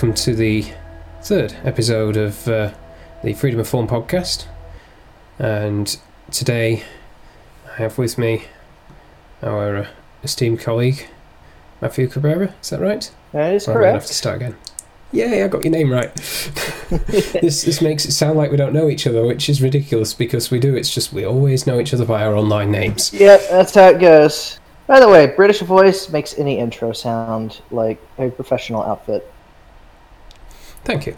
welcome to the third episode of uh, the Freedom of Form podcast. And today I have with me our uh, esteemed colleague, Matthew Cabrera. Is that right? That is Or am I have to start again. Yay, I got your name right. this this makes it sound like we don't know each other, which is ridiculous because we do. It's just we always know each other by our online names. Yep, that's how it goes. By the way, British voice makes any intro sound like a professional outfit. Thank you.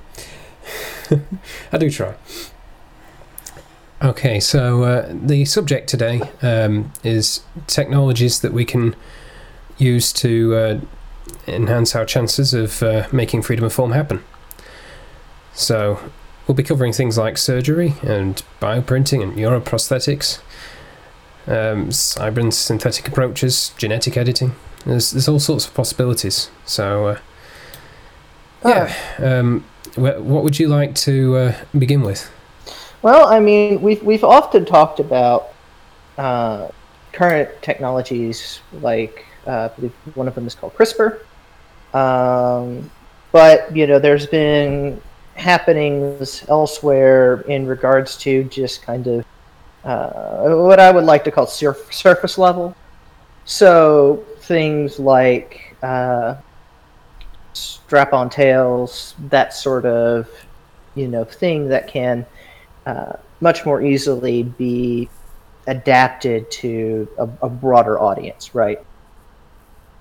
I do try. Okay, so uh, the subject today um, is technologies that we can use to uh, enhance our chances of uh, making freedom of form happen. So, we'll be covering things like surgery and bioprinting and neuroprosthetics, um, cyber and synthetic approaches, genetic editing. There's, there's all sorts of possibilities. So, uh, yeah. Um, wh- what would you like to uh, begin with? Well, I mean, we've we've often talked about uh, current technologies, like uh, I believe one of them is called CRISPR. Um, but you know, there's been happenings elsewhere in regards to just kind of uh, what I would like to call surf- surface level. So things like uh, strap-on tails, that sort of you know thing that can uh, much more easily be adapted to a, a broader audience, right?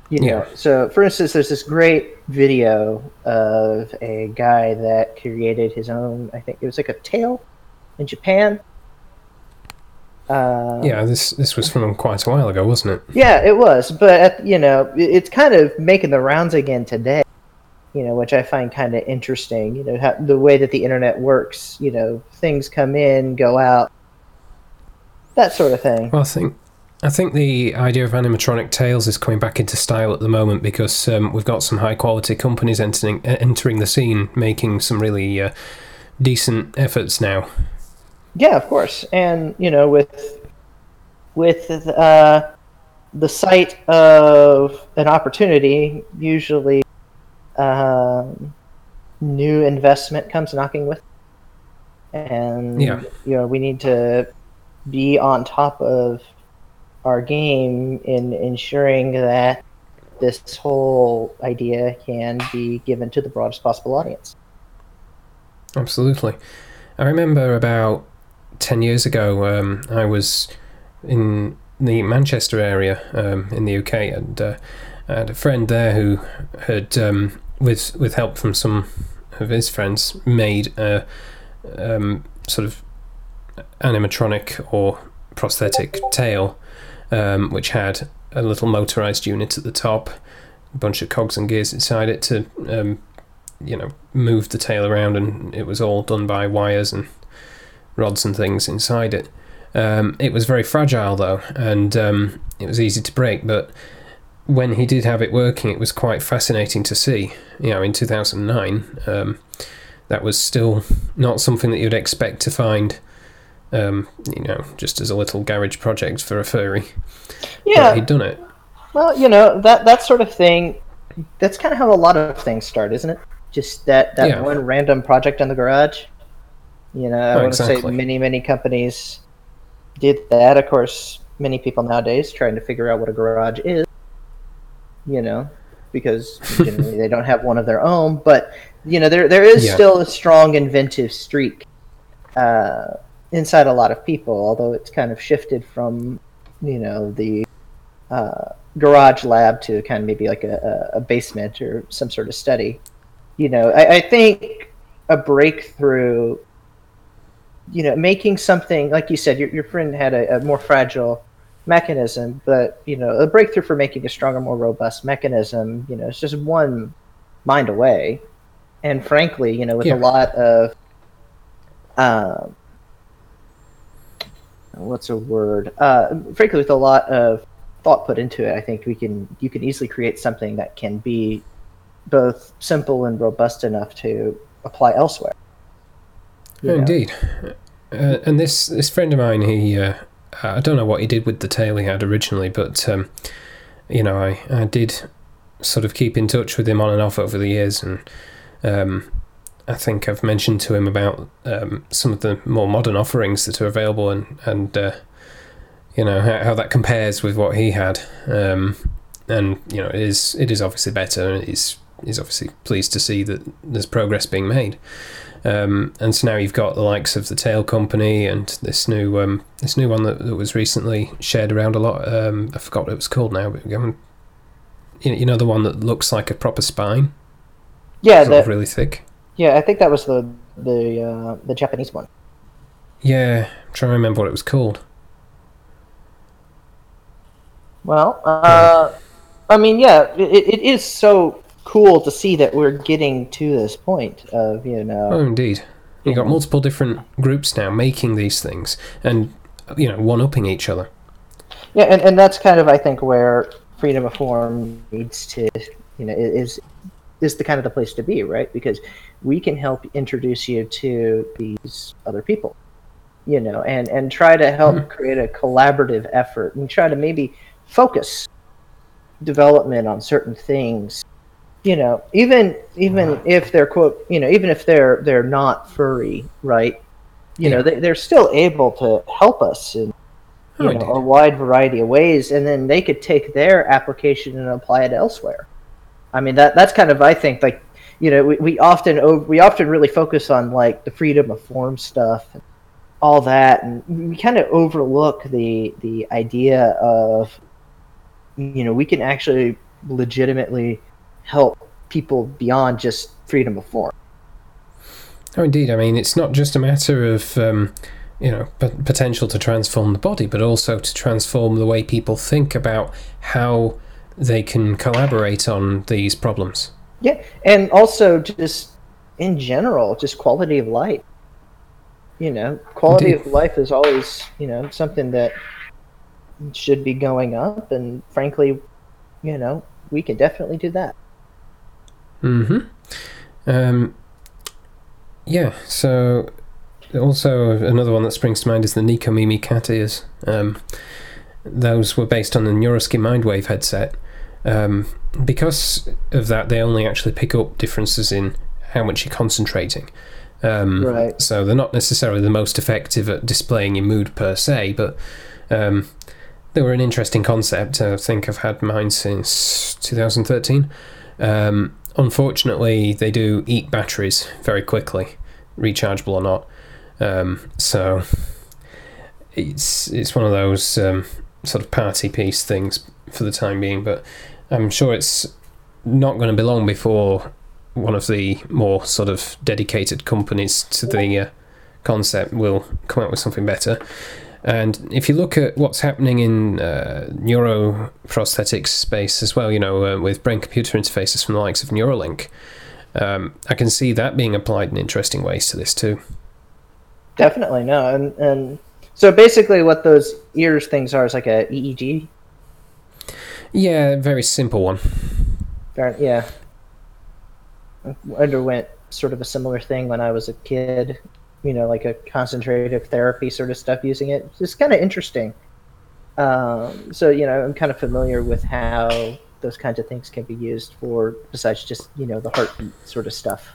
You know, Yeah. so for instance, there's this great video of a guy that created his own. I think it was like a tail in Japan. Uh, Yeah, this this was from quite a while ago, wasn't it? yeah, it was, but at, you know, it- it's kind of making the rounds again today. You know, which I find kind of interesting. You know, how, the way that the internet works. You know, things come in, go out, that sort of thing. Well, I think I think the idea of animatronic tails is coming back into style at the moment because um, we've got some high quality companies entering uh, entering the scene, making some really uh, decent efforts now. Yeah, of course, and you know, with with uh, the sight of an opportunity, usually um, new investment comes knocking with, and Yeah. you know, we need to be on top of our game in ensuring that this whole idea can be given to the broadest possible audience. Absolutely. I remember about 10 years ago, um, I was in the Manchester area um, in the UK, and uh, Had a friend there who had, um, with, with help from some of his friends, made a um, sort of animatronic or prosthetic tail, um, which had a little motorized unit at the top, a bunch of cogs and gears inside it to um, you know, moved the tail around, and it was all done by wires and rods and things inside it. Um, it was very fragile though, and um, it was easy to break. But when he did have it working, it was quite fascinating to see. You know, in 2009, um, that was still not something that you'd expect to find. Um, you know, just as a little garage project for a furry. Yeah, But he'd done it. Well, you know that that sort of thing. That's kind of how a lot of things start, isn't it? Just that that Yeah. one random project in the garage. You know, I Oh, want to say many many companies did that. Of course, many people nowadays trying to figure out what a garage is. You know, because generally they don't have one of their own. But you know, there there is Yeah. still a strong inventive streak uh, inside a lot of people. Although it's kind of shifted from you know the uh, garage lab to kind of maybe like a, a basement or some sort of study. You know, I, I think a breakthrough, you know, making something like you said, your, your friend had a, a more fragile mechanism, but you know, a breakthrough for making a stronger, more robust mechanism, you know, it's just one mind away. And frankly, you know, with Yeah. a lot of um, what's a word? Uh, frankly, with a lot of thought put into it, I think we can you can easily create something that can be both simple and robust enough to apply elsewhere. You? Indeed. Uh, and this this friend of mine, he uh, I don't know what he did with the tail he had originally, but um, you know, I, I did sort of keep in touch with him on and off over the years, and Um, I think I've mentioned to him about um, some of the more modern offerings that are available and and uh, you know how, how, that compares with what he had. Um, and you know it is it is obviously better, and he's he's obviously pleased to see that there's progress being made. Um, and so now you've got the likes of the Tail Company and this new um, this new one that, that, was recently shared around a lot. Um, I forgot what it was called now, but you you know the one that looks like a proper spine. Yeah, that, really thick. Yeah, I think that was the the uh, the Japanese one. Yeah, I'm trying to remember what it was called. Well, uh, I mean, yeah, it, it is so cool to see that we're getting to this point of you know. Oh, indeed. You've got multiple different groups now making these things and you know one upping each other. Yeah, and, and that's kind of I think where freedom of form needs to you know is is the kind of the place to be, right? Because we can help introduce you to these other people, you know, and and try to help mm-hmm. create a collaborative effort and try to maybe focus development on certain things you know even even if they're quote you know even if they're they're not furry right? You yeah. know they, they're still able to help us in oh, you oh, know, a wide variety of ways and then they could take their application and apply it elsewhere. I mean that that's kind of i think like you know we, we often we often really focus on like the freedom of form stuff and all that and we kind of overlook the the idea of you know we can actually legitimately help people beyond just freedom of form. Oh, indeed. I mean, it's not just a matter of um, you know p- potential to transform the body, but also to transform the way people think about how they can collaborate on these problems. Yeah, and also just in general, just quality of life. You know, quality Indeed. of life is always you know something that should be going up, and frankly, you know, we can definitely do that. Hmm. Um. Yeah. So, also another one that springs to mind is the Necomimi cat ears. Um, those were based on the Neurosky Mindwave headset. Um, because of that, they only actually pick up differences in how much you're concentrating. Um, right. So they're not necessarily the most effective at displaying your mood per se, but um, they were an interesting concept. I think I've had mine since 2013. Um, unfortunately, they do eat batteries very quickly, rechargeable or not. Um, so it's it's one of those um, sort of party piece things for the time being. But I'm sure it's not going to be long before one of the more sort of dedicated companies to the uh, concept will come out with something better. And if you look at what's happening in uh, neuroprosthetics space as well, you know, uh, with brain computer interfaces from the likes of Neuralink, um, I can see that being applied in interesting ways to this too. Definitely, no. And, and so basically, what those ears things are is like a EEG? Yeah, very simple one. Yeah. I underwent sort of a similar thing when I was a kid you know, like a concentrative therapy sort of stuff using it. It's kind of interesting. Um, so, you know, I'm kind of familiar with how those kinds of things can be used for, besides just, you know, the heartbeat sort of stuff.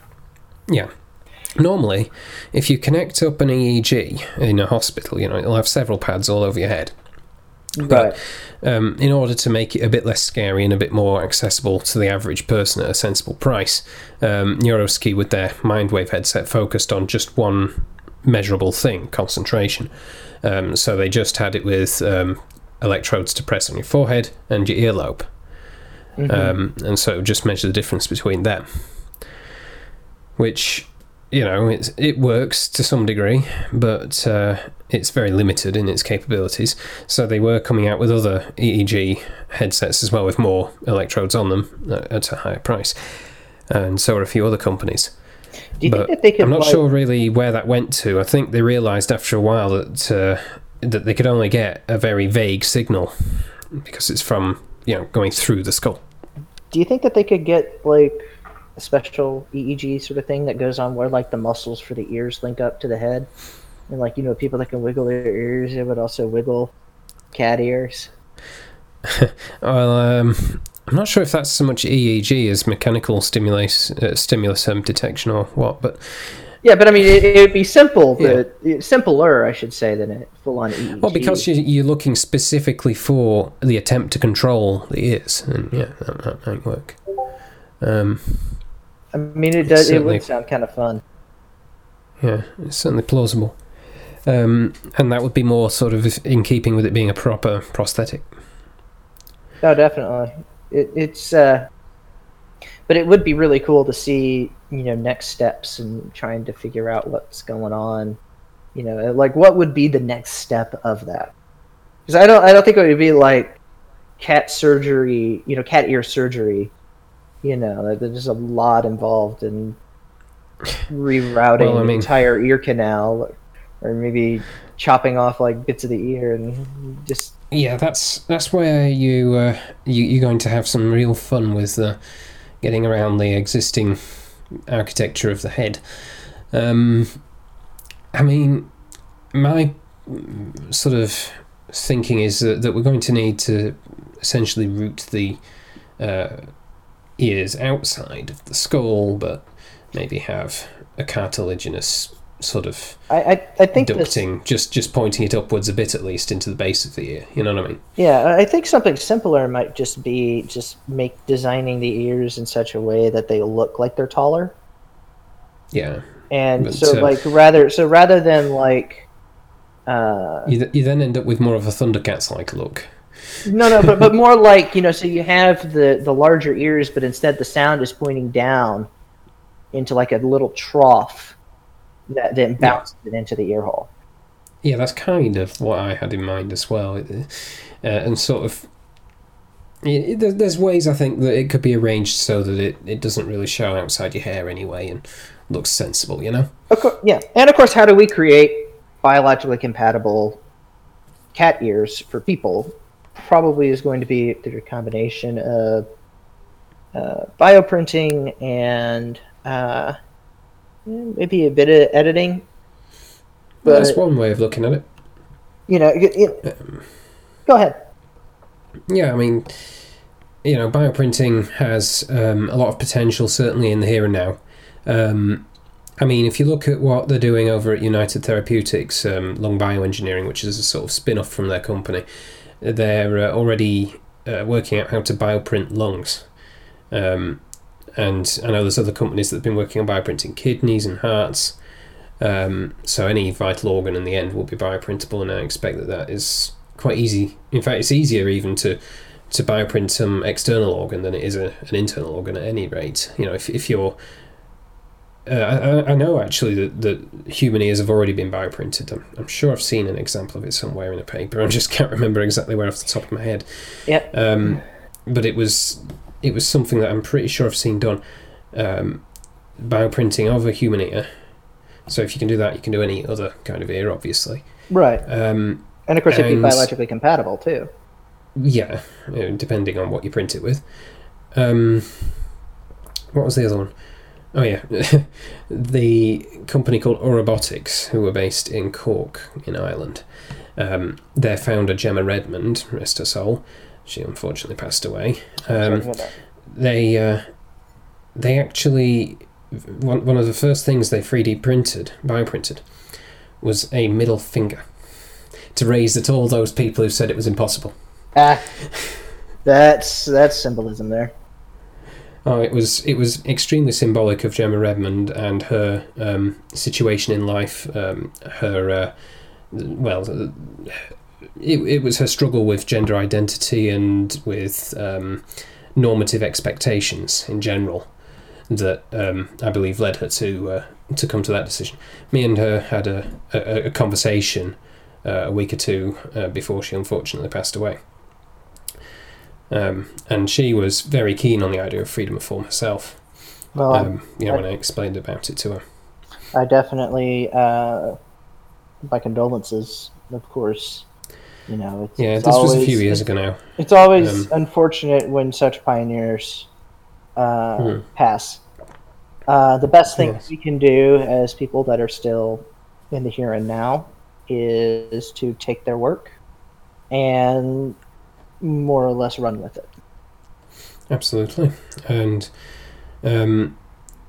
Yeah. Normally, if you connect up an EEG in a hospital, you know, it'll have several pads all over your head. But um, in order to make it a bit less scary and a bit more accessible to the average person at a sensible price, um, NeuroSky, with their Mindwave headset, focused on just one measurable thing concentration. Um, so they just had it with um, electrodes to press on your forehead and your earlobe. Mm-hmm. Um, and so just measure the difference between them. Which you know, it it works to some degree, but uh, it's very limited in its capabilities. So they were coming out with other EEG headsets as well, with more electrodes on them at a higher price, and so are a few other companies. but I'm not like... sure really where that went to. I think they realised after a while that uh, that they could only get a very vague signal because it's from you know going through the skull. Do you think that they could get like a special EEG sort of thing that goes on where like the muscles for the ears link up to the head, and like you know people that can wiggle their ears, it would also wiggle cat ears. well, um, I'm not sure if that's so much EEG as mechanical stimulus, uh, stimulus um, detection or what, but Yeah, but I mean, it, it would be simple, but simpler, I should say, than a full-on E EEG. well, because you, you're looking specifically for the attempt to control the ears, and yeah, that, that might work. Um, I mean, it does. It would sound kind of fun. yeah, it's certainly plausible, um, and that would be more sort of in keeping with it being a proper prosthetic. No, definitely. It, it's. uh But it would be really cool to see, you know, next steps and trying to figure out what's going on. You know, like what would be the next step of that? Because I don't, I don't think it would be like cat surgery. You know, cat ear surgery. You know, there's a lot involved in rerouting Well, I the entire ear canal, or maybe chopping off like bits of the ear and just Yeah, that's that's where you, uh, you you're going to have some real fun with uh, getting around the existing architecture of the head. Um, I mean, my sort of thinking is that, that we're going to need to essentially root the uh, ears outside of the skull, but maybe have a cartilaginous sort of I I, I think this, just just pointing it upwards a bit at least into the base of the ear. You know what I mean? Yeah, I think something simpler might just be just make designing the ears in such a way that they look like they're taller. Yeah. And But, so uh, like rather so rather than like uh You, th- you then end up with more of a Thundercats like look. no no but but more like, you know, so you have the the larger ears but instead the sound is pointing down into like a little trough that then bounces it into the ear hole. Yeah, that's kind of what I had in mind as well. Uh, and sort of. yeah, there- There's ways I think that it could be arranged so that it, it doesn't really show outside your hair anyway and looks sensible, you know? Of course, yeah. And of course how do we create biologically compatible cat ears for people? Probably is going to be through a combination of uh, bioprinting and uh, maybe a bit of editing. But that's one way of looking at it. you know, it, it- Um, go ahead. Yeah, I mean, you know, bioprinting has um, a lot of potential, certainly in the here and now. Um, I mean, if you look at what they're doing over at United Therapeutics, um, Lung Bioengineering, which is a sort of spin off from their company, they're uh, already uh, working out how to bioprint lungs. Um, and I know there's other companies that have been working on bioprinting kidneys and hearts. Um, so any vital organ in the end will be bioprintable, and I expect that that is quite easy. In fact, it's easier even to to bioprint some external organ than it is a, an internal organ at any rate. You know, if, if you're uh, I, I know actually that, that human ears have already been bioprinted. I'm, I'm sure I've seen an example of it somewhere in a paper. I just can't remember exactly where off the top of my head. Yep. Um, but it was it was something that I'm pretty sure I've seen done. Um, bioprinting of a human ear. So if you can do that, you can do any other kind of ear, obviously. Right. Um, And of course, it'd be biologically compatible too. Yeah, depending on what you print it with. Um, what was the other one? Oh yeah, the company called Ourobotics, who were based in Cork in Ireland. Um, their founder Gemma Redmond, rest her soul, she unfortunately passed away. Um, to hear that. they uh, they actually one one of the first things they 3D printed, bioprinted, was a middle finger to raise at all those people who said it was impossible. Ah, that's that's symbolism there. Oh, it was it was extremely symbolic of Gemma Redmond and her um, situation in life. Um, her uh, well, it it was her struggle with gender identity and with um, normative expectations in general that um, I believe led her to uh, to come to that decision. Me and her had a a, a conversation uh, a week or two uh, before she unfortunately passed away. Um, and she was very keen on the idea of freedom of form herself. Well, Um, you know, when I explained about it to her. I definitely, uh, my condolences, of course. You know, it's, Yeah, it's this was a always- few years it's, ago now. It's always Um, unfortunate when such pioneers uh, Hmm. pass. Uh, the best thing Yes. we can do as people that are still in the here and now is to take their work and more or less run with it. Absolutely, and um,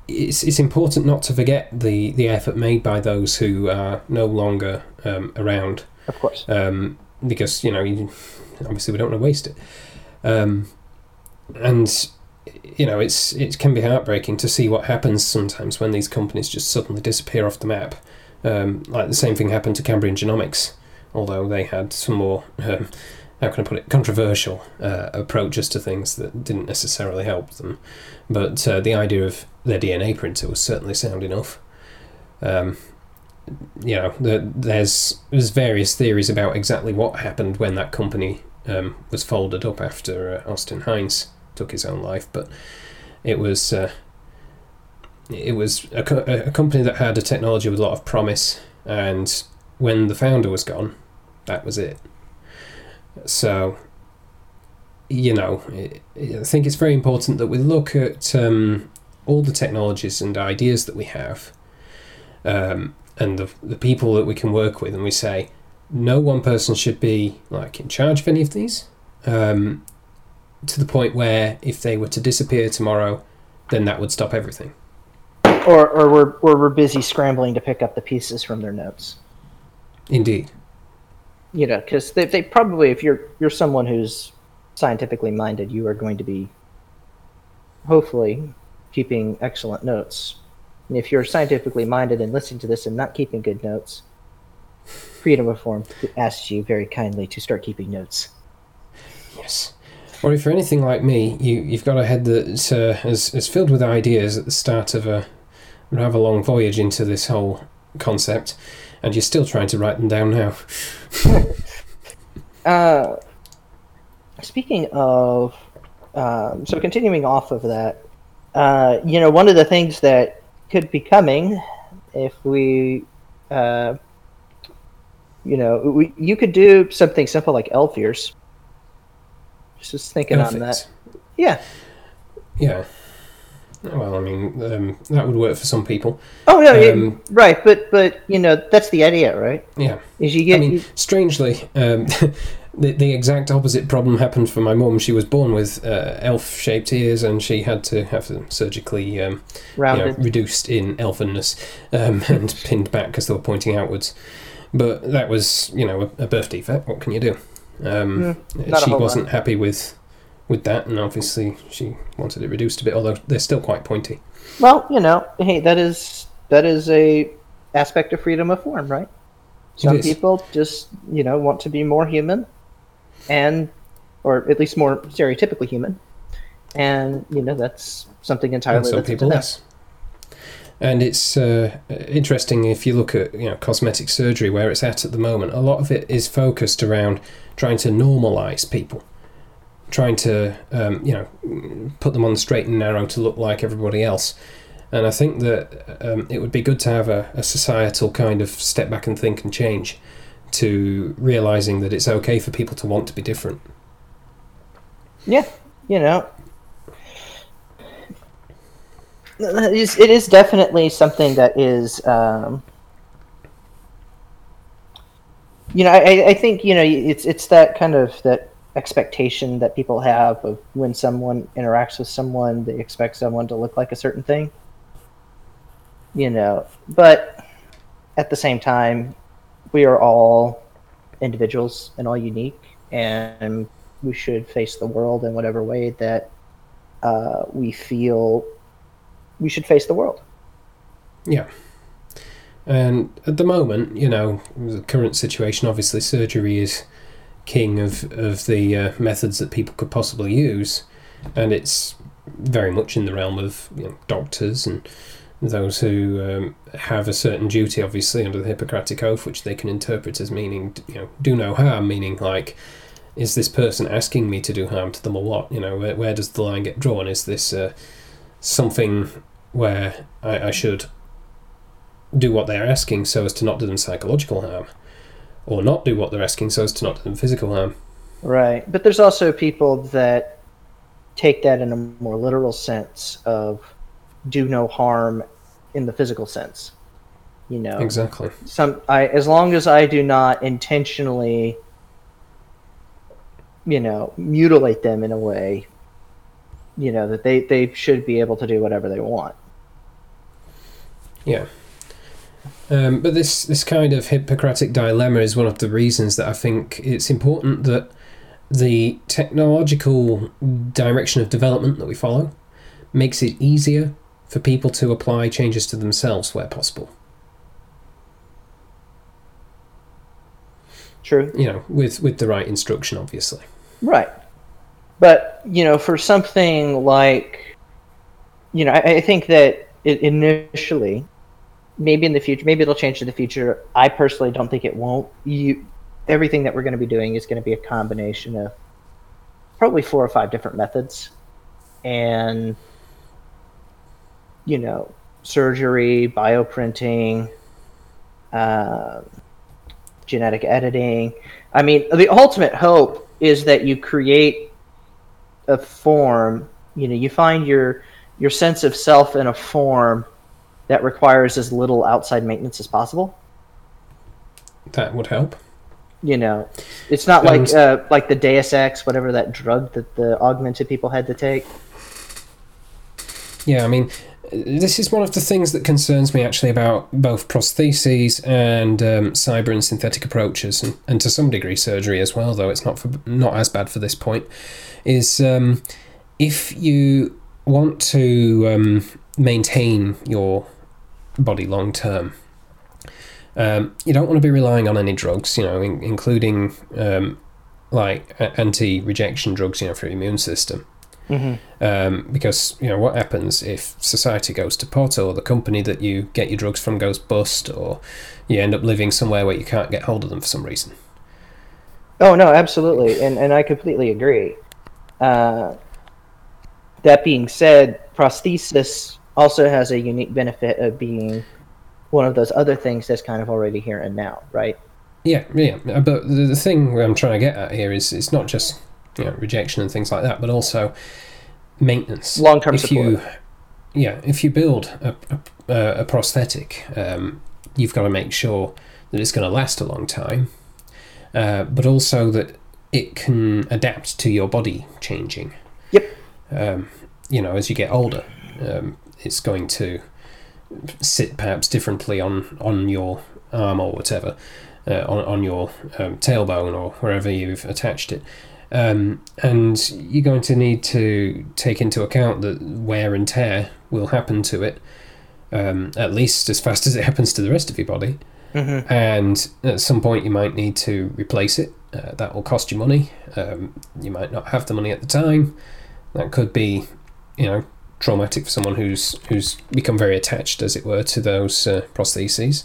it's it's important not to forget the the effort made by those who are no longer um, around. Of course. Um, because you know, you, obviously, we don't want to waste it. Um, and you know, it's it can be heartbreaking to see what happens sometimes when these companies just suddenly disappear off the map. Um, like the same thing happened to Cambrian Genomics, although they had some more um, how can I put it, controversial uh, approaches to things that didn't necessarily help them. But uh, the idea of their DNA printer was certainly sound enough. Um, you know, the, there's there's various theories about exactly what happened when that company um, was folded up after uh, Austen Heinz took his own life, but it was uh, it was a, co- a company that had a technology with a lot of promise, and when the founder was gone, that was it. So, you know, I think it's very important that we look at um, all the technologies and ideas that we have um, and the, the people that we can work with, and we say, no one person should be like in charge of any of these um, to the point where if they were to disappear tomorrow, then that would stop everything. Or, or we're, or we're busy scrambling to pick up the pieces from their notes. Indeed you know, because they, they probably, if you're you're someone who's scientifically minded, you are going to be hopefully keeping excellent notes. And if you're scientifically minded and listening to this and not keeping good notes, Freedom of Form asks you very kindly to start keeping notes. Yes. Or if you're anything like me, you, you've got a head that uh, is, is filled with ideas at the start of a rather long voyage into this whole concept and you're still trying to write them down now. uh, speaking of, um, so continuing off of that, uh, you know, one of the things that could be coming if we, uh, you know, we, you could do something simple like elf ears. Just thinking on that. Yeah. Yeah. Well, I mean, um, that would work for some people. Oh no, um, right, but but you know that's the idea, right? Yeah. Is you get? I mean, strangely, um, the the exact opposite problem happened for my mum. She was born with uh, elf-shaped ears, and she had to have them surgically um, you know, reduced in elfenness um, and pinned back because they were pointing outwards. But that was, you know, a, a birth defect. What can you do? Um, mm, she wasn't lot. happy with with that, and obviously she wanted it reduced a bit, although they're still quite pointy. Well, you know, hey, that is that is a aspect of freedom of form, right? Some people just you know want to be more human, and or at least more stereotypically human, and you know that's something entirely. And some people less. And it's uh, interesting if you look at you know cosmetic surgery where it's at at the moment. A lot of it is focused around trying to normalize people trying to um, you know put them on the straight and narrow to look like everybody else. And I think that um, it would be good to have a, a, societal kind of step back and think and change to realizing that it's okay for people to want to be different. Yeah, you know, it is, it is definitely something that is. Um, you know, I, I think you know it's it's that kind of that expectation that people have of when someone interacts with someone, they expect someone to look like a certain thing. You know, but at the same time, we are all individuals and all unique, and we should face the world in whatever way that uh, we feel we should face the world. Yeah. And at the moment, you know, the current situation, obviously, surgery is king of of the uh, methods that people could possibly use, and it's very much in the realm of you know, doctors and those who um, have a certain duty, obviously under the Hippocratic Oath, which they can interpret as meaning you know do no harm, meaning like. Is this person asking me to do harm to them or what? You know, where, where does the line get drawn? Is this uh, something where I, I should do what they're asking so as to not do them psychological harm? or not do what they're asking so as to not do them physical harm. Right. But there's also people that take that in a more literal sense of do no harm in the physical sense. You know. Exactly. Some I as long as I do not intentionally you know, mutilate them in a way, you know that they they should be able to do whatever they want. Yeah. Um, but this this kind of Hippocratic dilemma is one of the reasons that I think it's important that the technological direction of development that we follow makes it easier for people to apply changes to themselves where possible. True. You know, with with the right instruction, obviously. Right. But you know, for something like, you know, I, I think that it, initially, maybe in the future, maybe it'll change in the future. I personally don't think it won't. You, everything that we're going to be doing is going to be a combination of probably four or five different methods, and you know, surgery, bioprinting, uh, genetic editing. I mean, the ultimate hope is that you create a form. You know, you find your your sense of self in a form that requires as little outside maintenance as possible. That would help. You know, it's not like uh, like the Deus Ex, whatever that drug that the augmented people had to take. Yeah, I mean, this is one of the things that concerns me actually about both prostheses and um, cyber and synthetic approaches, and, and to some degree surgery as well. Though it's not for, not as bad for this point, is um, if you want to um, maintain your body long term. Um, you don't want to be relying on any drugs, you know, in, including um, like anti-rejection drugs, you know, for your immune system. Mm-hmm. Um, because you know what happens if society goes to pot, or the company that you get your drugs from goes bust, or you end up living somewhere where you can't get hold of them for some reason. Oh no, absolutely, and and I completely agree. Uh, that being said, prosthesis also has a unique benefit of being one of those other things that's kind of already here and now, right? Yeah, yeah. But the, the thing I'm trying to get at here is it's not just you know, rejection and things like that, but also maintenance. Long term support. You, yeah, if you build a, a, a prosthetic, um, you've got to make sure that it's going to last a long time, uh, but also that it can adapt to your body changing. Yep. Um, you know, as you get older, um, it's going to sit perhaps differently on on your arm or whatever, uh, on on your um, tailbone or wherever you've attached it. Um, and you're going to need to take into account that wear and tear will happen to it, um, at least as fast as it happens to the rest of your body. Mm-hmm. And at some point, you might need to replace it. Uh, that will cost you money. Um, you might not have the money at the time. That could be, you know, traumatic for someone who's who's become very attached, as it were, to those uh, prostheses,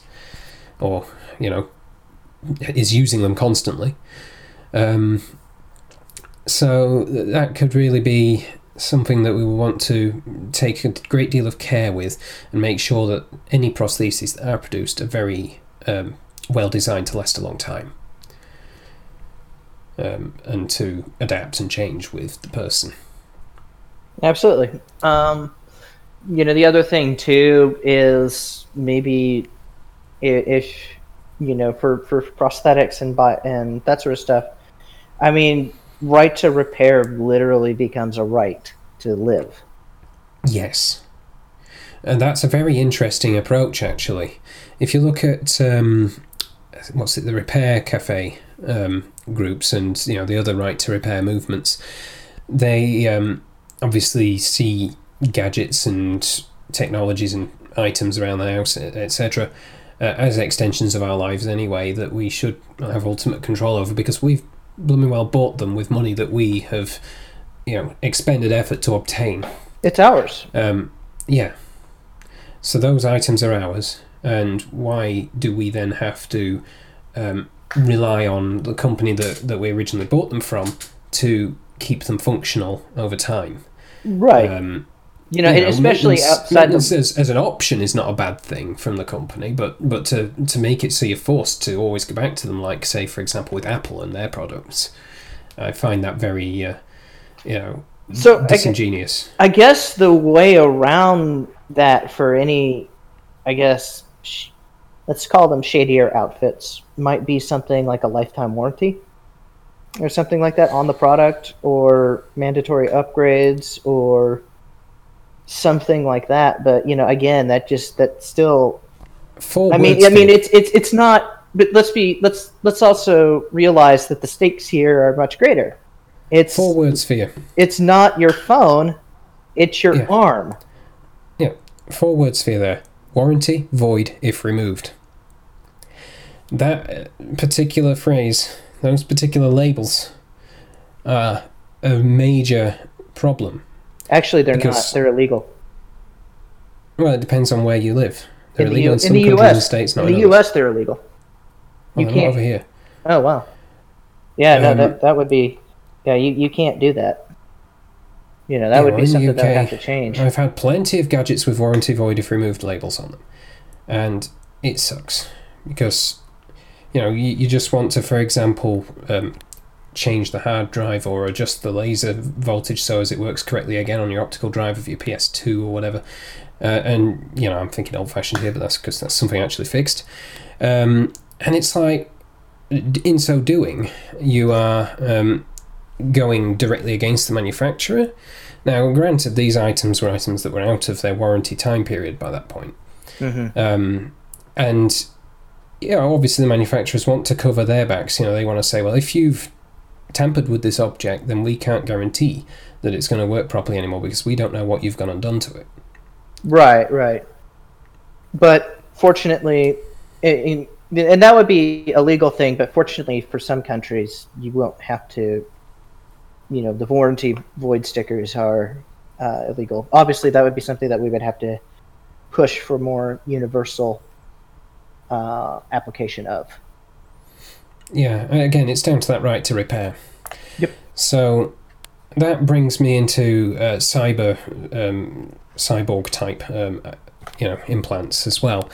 or you know, is using them constantly. Um, so that could really be something that we want to take a great deal of care with and make sure that any prostheses that are produced are very um, well designed to last a long time um, and to adapt and change with the person. Absolutely. Um, you know, the other thing too is maybe if you know for for prosthetics and and that sort of stuff. I mean, right to repair literally becomes a right to live. Yes. And that's a very interesting approach, actually. If you look at um, what's it, the repair cafe um, groups and you know the other right to repair movements, they um, obviously see gadgets and technologies and items around the house, etc., uh, as extensions of our lives anyway that we should have ultimate control over because we've blooming well bought them with money that we have, you know, expended effort to obtain. It's ours. Um, yeah. So those items are ours, and why do we then have to um, rely on the company that, that we originally bought them from to keep them functional over time? Right. Um, you know, you know especially outside of... as, as an option is not a bad thing from the company, but but to to make it so you're forced to always go back to them, like say for example with Apple and their products, I find that very, uh, you know, so disingenuous. I, I guess the way around that for any, I guess, sh- let's call them shadier outfits, might be something like a lifetime warranty. or something like that on the product, or mandatory upgrades, or something like that. But you know, again, that just that still. Four I mean, I mean, it's it's it's not. But let's be let's let's also realize that the stakes here are much greater. It's four words for you. it's not your phone, it's your Yeah. arm. Yeah, four words for you there. Warranty void if removed. That particular phrase, those particular labels, are a major problem. Actually, they're Because- not. They're illegal. Well, it depends on where you live. They're in illegal U- in in some the countries U.S. and states, not in in the others. U.S., they're illegal. Well, you they're can't- over here. Oh wow. Yeah, no, Um, that that would be. Yeah, you, you can't do that. You know that Yeah, would be in something that would have to change. I've had plenty of gadgets with warranty void if removed labels on them, and it sucks because you know you, you just want to, for example, um, change the hard drive or adjust the laser voltage so as it works correctly again on your optical drive of your PS2 or whatever. Uh, and you know I'm thinking old-fashioned here, but that's because that's something actually fixed. Um, and it's like, in so doing, you are um, going directly against the manufacturer. Now, granted, these items were items that were out of their warranty time period by that point. hmm Um, and, you know, obviously the manufacturers want to cover their backs. You know, they want to say, well, if you've tampered with this object, then we can't guarantee that it's going to work properly anymore because we don't know what you've gone and done to it. Right, right. But fortunately, in, and that would be a legal thing. But fortunately, for some countries, you won't have to. You know, the warranty void stickers are uh, illegal. Obviously, that would be something that we would have to push for more universal uh, application of. Yeah, again, it's down to that right to repair. Yep. So that brings me into uh, cyber, um, cyborg type, um, you know, implants as well.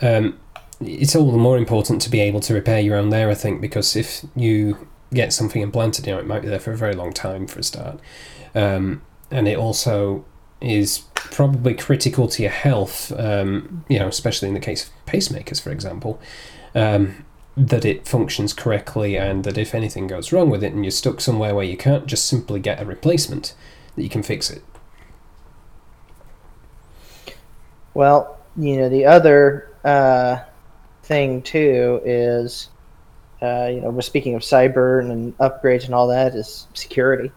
Um, it's all the more important to be able to repair your own there, I think, because if you get something implanted, you know, it might be there for a very long time for a start, um, and it also is probably critical to your health. Um, you know, especially in the case of pacemakers, for example. Um, that it functions correctly and that if anything goes wrong with it and you're stuck somewhere where you can't just simply get a replacement, that you can fix it. Well, you know, the other uh, thing too is, uh, you know, we're speaking of cyber and upgrades and all that is security.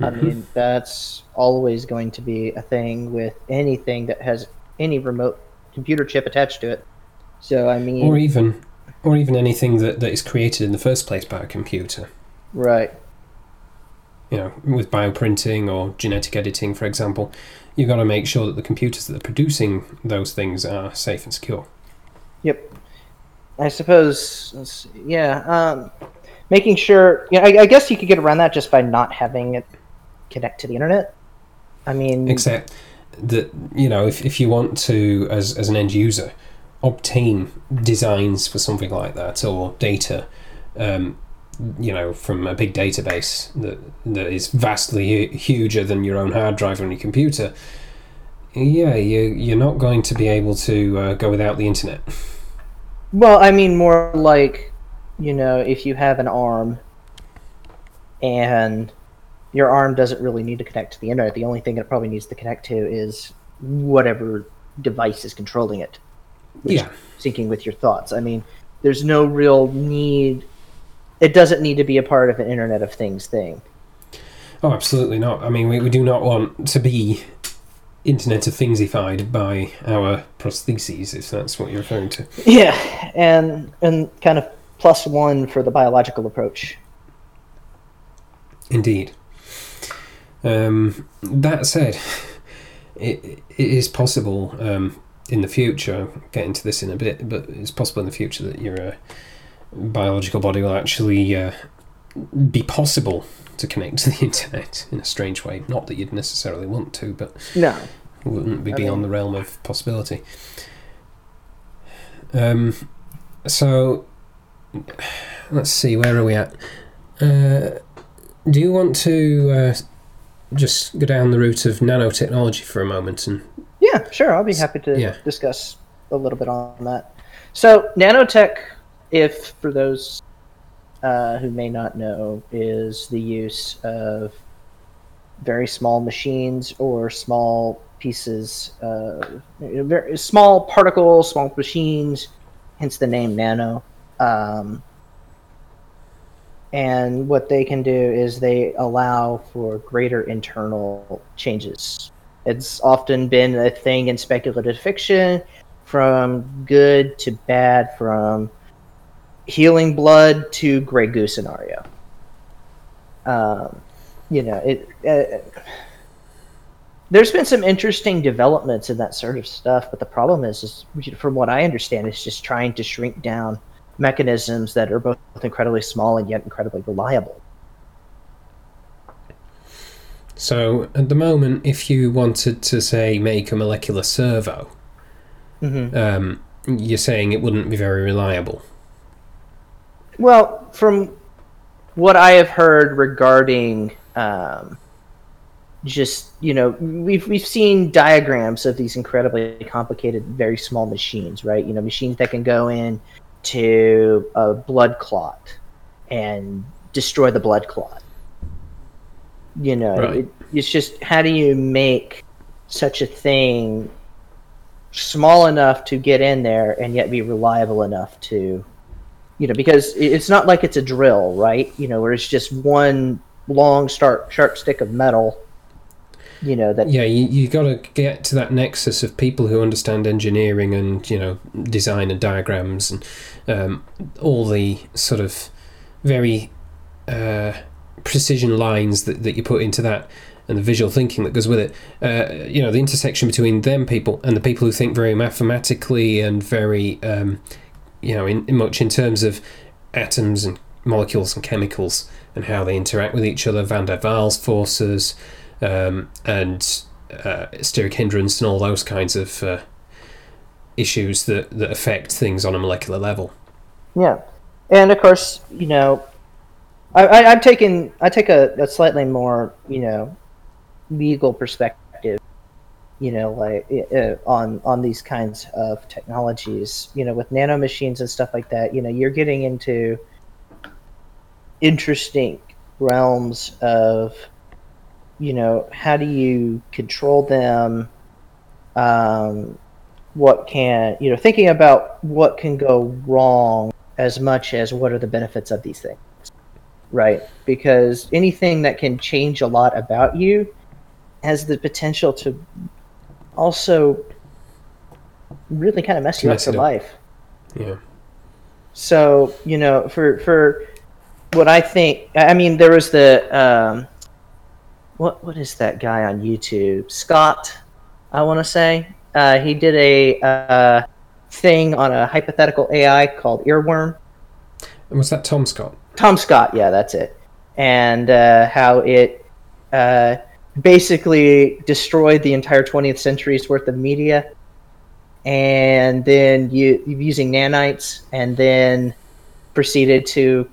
I Mhm. mean, that's always going to be a thing with anything that has any remote computer chip attached to it. So, I mean, Or even or even anything that, that is created in the first place by a computer. right. You know, with bioprinting or genetic editing, for example, you've got to make sure that the computers that are producing those things are safe and secure. Yep. I suppose, yeah. Um, making sure, yeah, I, I guess you could get around that just by not having it connect to the internet. I mean, Except that, you know, if, if you want to, as, as an end user, obtain designs for something like that or data, um, you know, from a big database that, that is vastly huger than your own hard drive on your computer, yeah, you, you're not going to be able to uh, go without the internet. Well, I mean more like, you know, if you have an arm and your arm doesn't really need to connect to the internet, the only thing it probably needs to connect to is whatever device is controlling it, Yeah. syncing with your thoughts. I mean, there's no real need. It doesn't need to be a part of an Internet of Things thing. Oh, absolutely not. I mean, we, we do not want to be Internet of Thingsified by our prostheses, if that's what you're referring to. Yeah, and and kind of plus one for the biological approach. Indeed. Um, that said, it, it is possible um, in the future, get into this in a bit, but it's possible in the future that your uh, biological body will actually uh, be possible to connect to the internet in a strange way. Not that you'd necessarily want to, but No, wouldn't be I beyond mean- the realm of possibility. Um, so let's see, where are we at? Uh, do you want to uh, just go down the route of nanotechnology for a moment and Yeah, sure. I'll be happy to Yeah. discuss a little bit on that. So, nanotech, if for those uh, who may not know, is the use of very small machines or small pieces, uh, very small particles, small machines, hence the name nano. Um, and what they can do is they allow for greater internal changes. It's often been a thing in speculative fiction, from good to bad, from healing blood to Grey Goo scenario. Um, you know, it. Uh, there's been some interesting developments in that sort of stuff, but the problem is, is from what I understand, is just trying to shrink down mechanisms that are both incredibly small and yet incredibly reliable. So, at the moment, if you wanted to say make a molecular servo, Mm-hmm. um, you're saying it wouldn't be very reliable. Well, from what I have heard regarding um, just you know we've we've seen diagrams of these incredibly complicated, very small machines, right? You know, machines that can go in to a blood clot and destroy the blood clot. You know, Right. it, it's just how do you make such a thing small enough to get in there and yet be reliable enough to you know because it's not like it's a drill right you know where it's just one long sharp sharp stick of metal you know that Yeah, you you got to get to that nexus of people who understand engineering and you know design and diagrams and um, all the sort of very uh, precision lines that, that you put into that and the visual thinking that goes with it. Uh, you know, the intersection between them people and the people who think very mathematically and very um, you know in, in much in terms of atoms and molecules and chemicals and how they interact with each other, Van der Waals forces um, and uh, steric hindrance and all those kinds of uh, issues that, that affect things on a molecular level. yeah and of course you know i, I i've taken i take a, a slightly more you know legal perspective you know like uh, on on these kinds of technologies you know with nanomachines and stuff like that you know you're getting into interesting realms of you know how do you control them? Um, what can you know thinking about what can go wrong as much as what are the benefits of these things right because anything that can change a lot about you has the potential to also really kind of mess you Mess up for life Yeah. so you know, for for what I think, I mean, there was the um, what what is that guy on YouTube? Scott, I want to say uh, he did a uh, thing on a hypothetical AI called Earworm. And was that Tom Scott? Tom Scott, yeah, that's it. And uh, how it uh, basically destroyed the entire 20th century's worth of media, and then you using nanites, and then proceeded to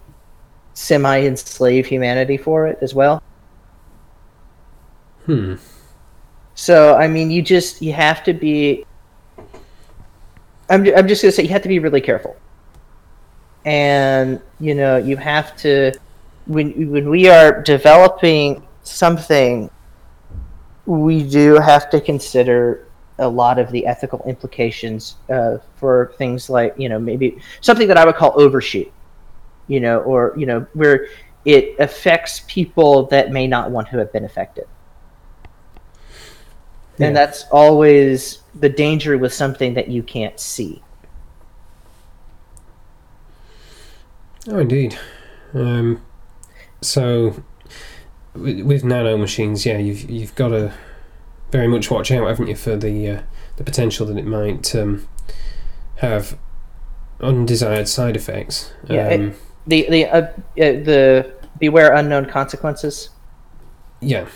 semi-enslave humanity for it as well. Hmm. So I mean, you just you have to be. I'm I'm just gonna say you have to be really careful, and you know you have to when when we are developing something, we do have to consider a lot of the ethical implications uh, for things like you know maybe something that I would call overshoot, you know, or you know where it affects people that may not want to have been affected. Yeah. And that's always the danger with something that you can't see. Oh, indeed. Um, so, with, with nano machines, yeah, you've you've got to very much watch out, haven't you, for the uh, the potential that it might um, have undesired side effects. Yeah, Um, The the uh, uh, the beware unknown consequences. yeah.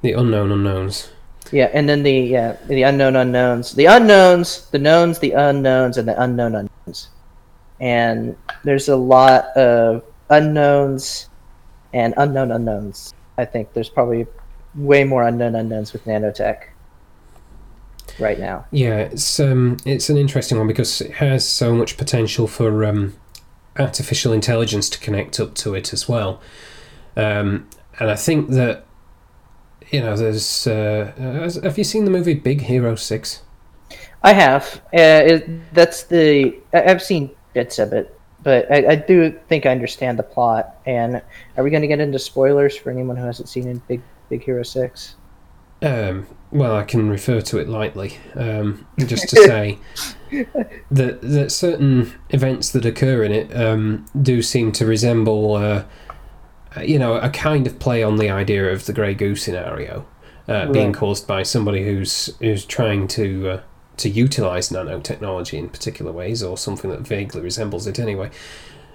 The unknown unknowns. Yeah, and then the yeah the unknown unknowns, the unknowns, the knowns, the unknowns, and the unknown unknowns. And there's a lot of unknowns and unknown unknowns. I think there's probably way more unknown unknowns with nanotech right now. Yeah, it's um, it's an interesting one because it has so much potential for um, artificial intelligence to connect up to it as well. Um, and I think that you know, there's. Uh, have you seen the movie Big Hero Six? I have. Uh, it, that's the. I've seen bits of it, but I, I, do think I understand the plot. And are we going to get into spoilers for anyone who hasn't seen Big Big Hero Six? Um, well, I can refer to it lightly, um, just to say that that certain events that occur in it um, do seem to resemble, uh, you know, a kind of play on the idea of the grey goo scenario, uh, right. being caused by somebody who's who's trying to uh, to utilize nanotechnology in particular ways, or something that vaguely resembles it anyway.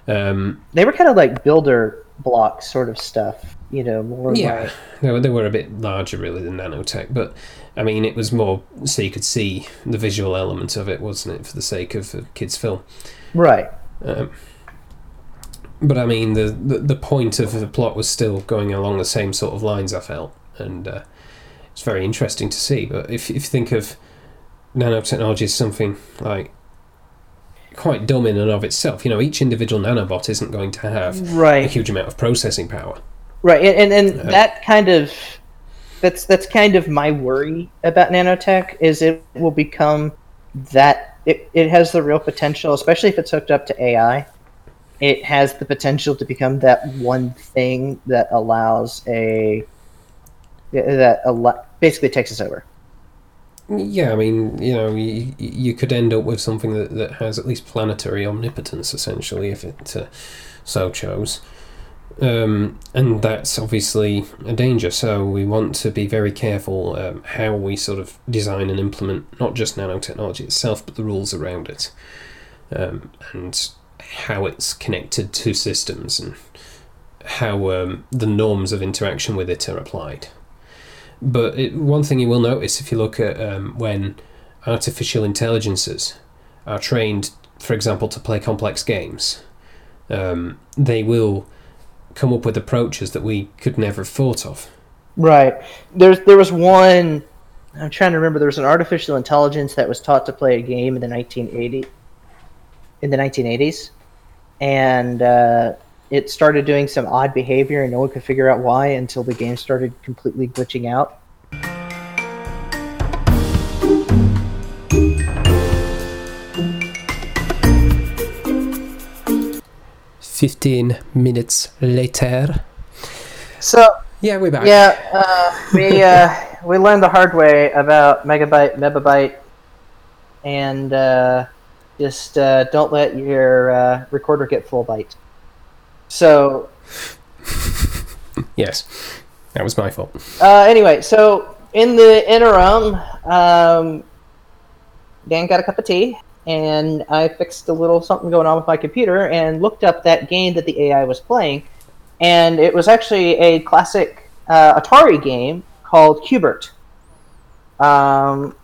Um, they were kind of like builder block sort of stuff, you know, more yeah. Like... They, were, they were a bit larger really than nanotech, but I mean, it was more so you could see the visual element of it, wasn't it, for the sake of a kids' film? Right. Um, but I mean, the, the, the point of the plot was still going along the same sort of lines. I felt, and uh, it's very interesting to see. But if, if you think of nanotechnology is something like quite dumb in and of itself. You know, each individual nanobot isn't going to have right. a huge amount of processing power. Right, and and, uh, that kind of that's that's kind of my worry about nanotech is it will become that it, it has the real potential, especially if it's hooked up to AI. It has the potential to become that one thing that allows a that a, basically takes us over. Yeah, I mean, you know, you, you could end up with something that, that has at least planetary omnipotence, essentially, if it uh, so chose. Um, and that's obviously a danger, so we want to be very careful um, how we sort of design and implement not just nanotechnology itself, but the rules around it, um, and how it's connected to systems and how um, the norms of interaction with it are applied. But it, one thing you will notice if you look at um, when artificial intelligences are trained, for example, to play complex games, um, they will come up with approaches that we could never have thought of. Right. There's there was one. I'm trying to remember. There was an artificial intelligence that was taught to play a game in the 1980 in the 1980s, and uh, it started doing some odd behavior and no one could figure out why until the game started completely glitching out. Fifteen minutes later. So yeah, we're back. Yeah, uh, we uh, we learned the hard way about megabyte, megabyte, and uh, just uh, don't let your uh, recorder get full byte. So. yes, that was my fault. Uh, anyway, so in the interim, um, Dan got a cup of tea, and I fixed a little something going on with my computer and looked up that game that the AI was playing, and it was actually a classic uh, Atari game called Q*bert. Um,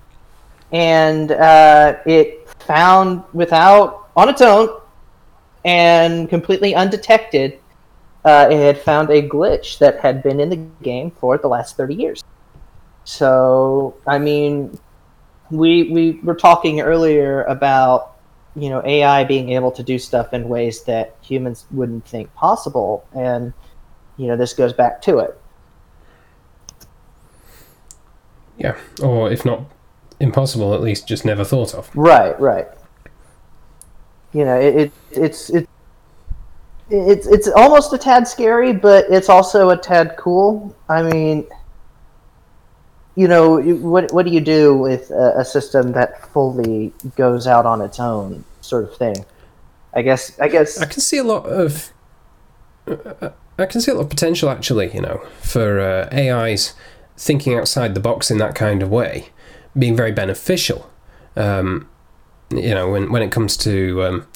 and uh, it found without on its own and completely undetected, uh, it had found a glitch that had been in the game for the last 30 years. So, I mean, we we were talking earlier about you know AI being able to do stuff in ways that humans wouldn't think possible, and you know this goes back to it. Yeah, or if not impossible, at least just never thought of. Right, right you know, it, it it's it, it's it's almost a tad scary, but it's also a tad cool. I mean, you know, what what do you do with a, a system that fully goes out on its own, sort of thing? I guess I guess I can see a lot of. I can see a lot of potential, actually, you know, for uh, AIs thinking outside the box in that kind of way, being very beneficial. Um, you know, when when it comes to um,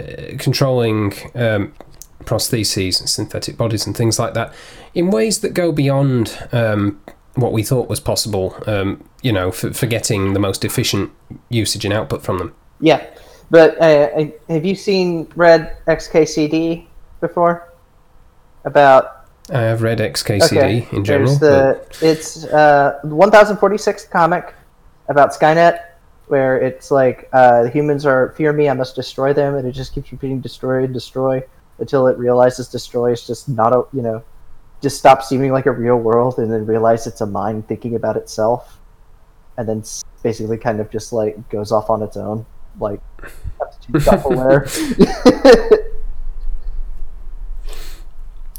uh, controlling um, prostheses and synthetic bodies and things like that in ways that go beyond um, what we thought was possible. Um, you know, for, for getting the most efficient usage and output from them. Yeah, but uh, have you seen read XKCD before? About I have read XKCD okay. in general. The, but... It's uh, 1046 comic about Skynet where it's like uh, humans are fear me, I must destroy them, and it just keeps repeating destroy, destroy until it realizes destroy is just not a you know just stops seeming like a real world, and then realize it's a mind thinking about itself, and then basically kind of just like goes off on its own, like self-aware.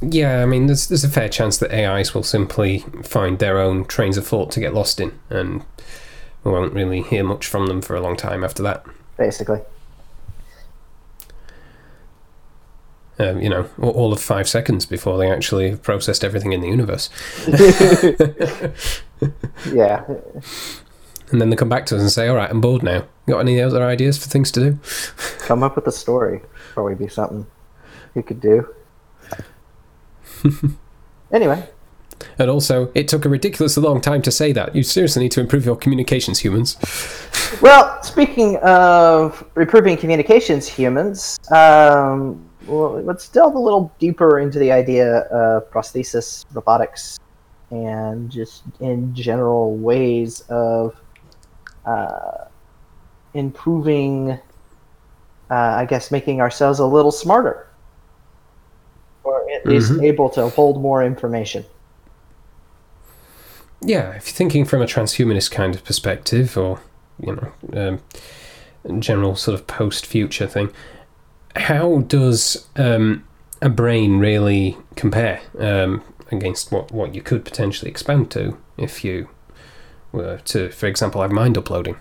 Yeah, I mean, there's there's a fair chance that AIs will simply find their own trains of thought to get lost in, and we won't really hear much from them for a long time after that. basically. Um, you know, all- all of five seconds before they actually processed everything in the universe, Yeah, and then they come back to us and say, "All right, I'm bored now. Got any other ideas for things to do?" come up with a story Probably be something you could do. anyway, And also, it took a ridiculously long time to say that. You seriously need to improve your communications, humans. well, speaking of improving communications, humans, um, well, let's delve a little deeper into the idea of prosthesis, robotics, and just in general ways of uh, improving, uh, I guess, making ourselves a little smarter. Or at least Mhm. able to hold more information. Yeah, if you're thinking from a transhumanist kind of perspective, or you know, um, general sort of post-future thing, how does um, a brain really compare um, against what what you could potentially expand to if you were to, for example, have mind uploading?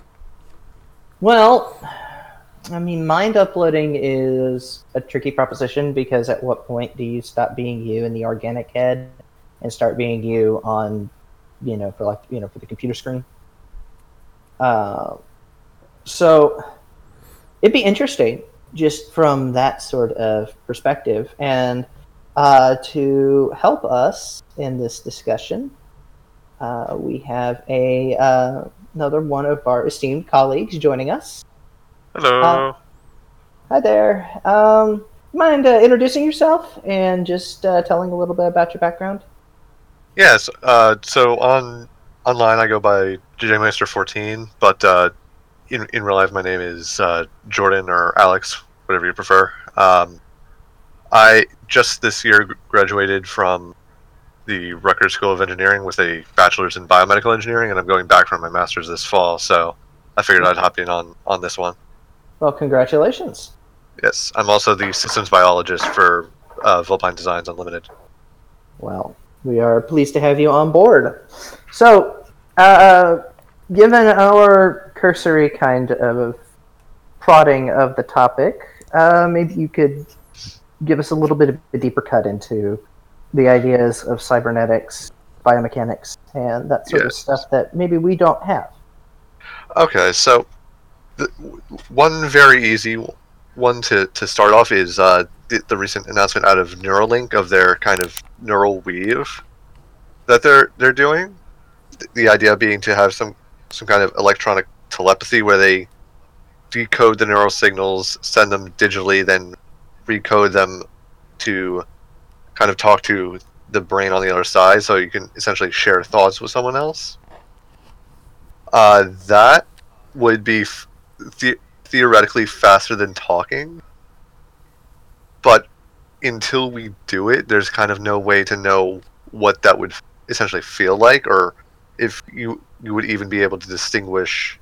Well, I mean, mind uploading is a tricky proposition because at what point do you stop being you in the organic head and start being you on, you know, for like you know for the computer screen? Uh, so it'd be interesting just from that sort of perspective, and uh, to help us in this discussion, uh, we have a uh, another one of our esteemed colleagues joining us. Hello. Uh, Hi there. Um, mind uh, introducing yourself and just uh, telling a little bit about your background? Yes. Uh, so on online, I go by DJ JJMeister14, but uh, in in real life, my name is uh, Jordan or Alex, whatever you prefer. Um, I just this year graduated from the Rutgers School of Engineering with a bachelor's in biomedical engineering, and I'm going back for my master's this fall. So I figured I'd hop in on on this one. Well, congratulations. Yes, I'm also the systems biologist for uh, Vulpine Designs Unlimited. Well, we are pleased to have you on board. So, uh, given our cursory kind of prodding of the topic, uh, maybe you could give us a little bit of a deeper cut into the ideas of cybernetics, biomechanics, and that sort of stuff that maybe we don't have. Okay, so the, one very easy one to, to start off is uh, the, recent announcement out of Neuralink of their kind of neural weave that they're they're doing. The- idea being to have some some kind of electronic telepathy where they decode the neural signals, send them digitally, then recode them to kind of talk to the brain on the other side, so you can essentially share thoughts with someone else. Uh, that would be the- theoretically faster than talking, but until we do it, there's kind of no way to know what that would essentially feel like, or if you you would even be able to distinguish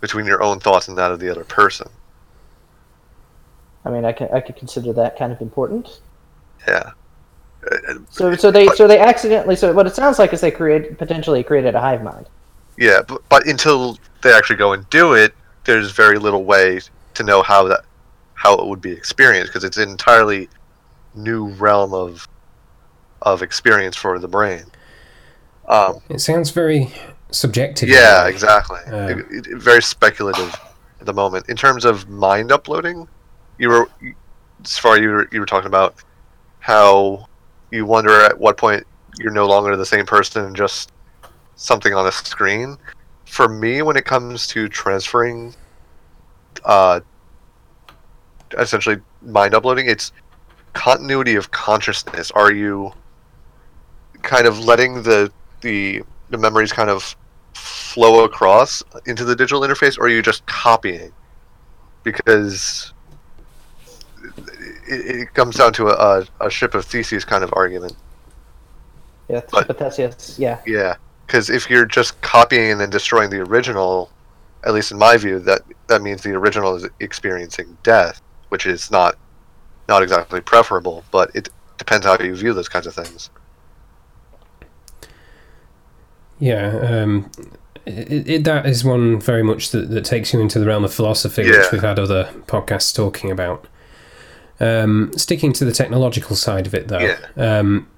between your own thoughts and that of the other person. I mean, I can I could consider that kind of important. Yeah. So, so they so they accidentally so what it sounds like is they create potentially created a hive mind. Yeah, but, but until they actually go and do it, there's very little way to know how that how it would be experienced because it's an entirely new realm of of experience for the brain. Um, It sounds very subjective. yeah, exactly. Uh, It- it- very speculative at the moment. In terms of mind uploading, you were as far you were, you were talking about how you wonder at what point you're no longer the same person and just something on a screen. For me, when it comes to transferring, uh, essentially mind uploading, it's continuity of consciousness. Are you kind of letting the the the memories kind of flow across into the digital interface, or are you just copying? Because it, it comes down to a, a, ship of Theseus kind of argument. Yeah, But- but that's yes, yeah. Yeah, because if you're just copying and then destroying the original, at least in my view, that that means the original is experiencing death, which is not not exactly preferable. But it depends how you view those kinds of things. Yeah, um, it, it, that is one very much that, that takes you into the realm of philosophy, which we've had other podcasts talking about. Um, sticking to the technological side of it, though, Yeah. um,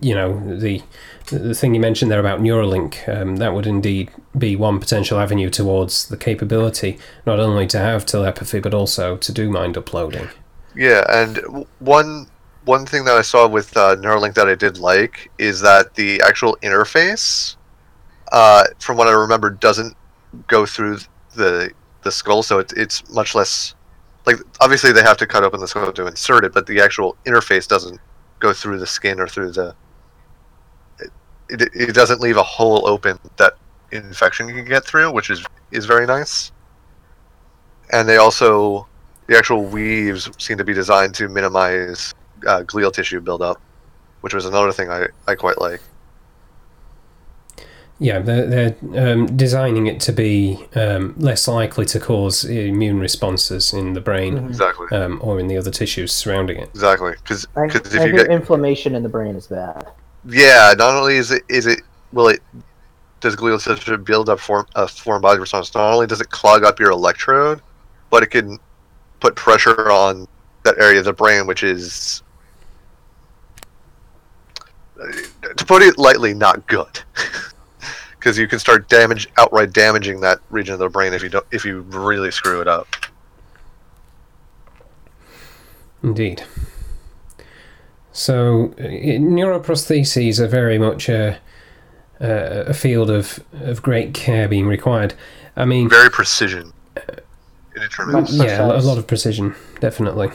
you know the the thing you mentioned there about Neuralink, um, that would indeed be one potential avenue towards the capability not only to have telepathy but also to do mind uploading. Yeah, and one one thing that I saw with uh, Neuralink that I did like is that the actual interface, uh, from what I remember, doesn't go through the the skull, so it's it's much less like obviously they have to cut open the skull to insert it, but the actual interface doesn't go through the skin or through the. It, it, it doesn't leave a hole open that infection you can get through, which is is very nice. And they also the actual weaves seem to be designed to minimize uh, glial tissue buildup, which was another thing I, I quite like. Yeah, they're, they're um, designing it to be um, less likely to cause immune responses in the brain Mhm. Exactly. um, or in the other tissues surrounding it. Exactly. Because I, if I you get inflammation in the brain is bad. yeah, not only is it is it will it does glial build up form a foreign body response. Not only does it clog up your electrode, but it can put pressure on that area of the brain, which is to put it lightly, not good. Because you can start damage outright damaging that region of the brain if you don't if you really screw it up. Indeed. So, uh, neuroprostheses are very much a, a, a field of, of great care being required. I mean, Very precision. In determining Much- yeah, a lo- a precise. lot of precision, definitely.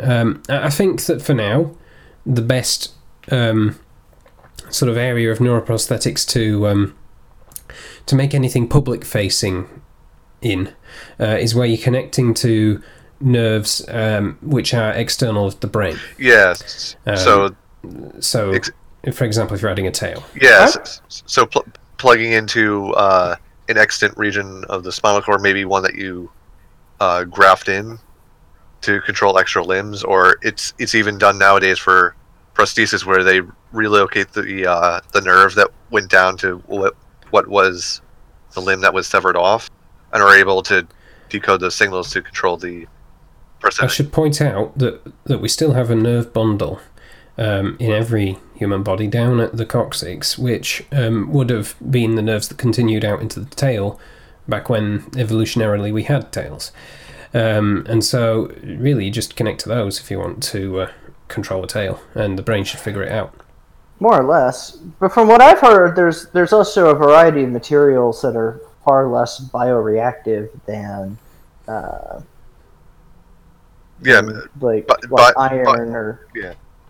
Um, I I think that for now, the best um, sort of area of neuroprosthetics to um, to make anything public facing in uh, is where you're connecting to nerves um, which are external to the brain. Yes. Um, so So, Ex- for example, if you're adding a tail, yes. So pl- plugging into uh, an extant region of the spinal cord, maybe one that you uh, graft in to control extra limbs, or it's it's even done nowadays for prosthesis where they relocate the uh, the nerve that went down to what what was the limb that was severed off, and are able to decode those signals to control the I should point out that that we still have a nerve bundle um, in every human body down at the coccyx, which um, would have been the nerves that continued out into the tail back when evolutionarily we had tails. Um, and so, really, you just connect to those if you want to uh, control a tail, and the brain should figure it out. More or less. But from what I've heard, there's there's also a variety of materials that are far less bioreactive than uh, yeah, like, but- like but- iron or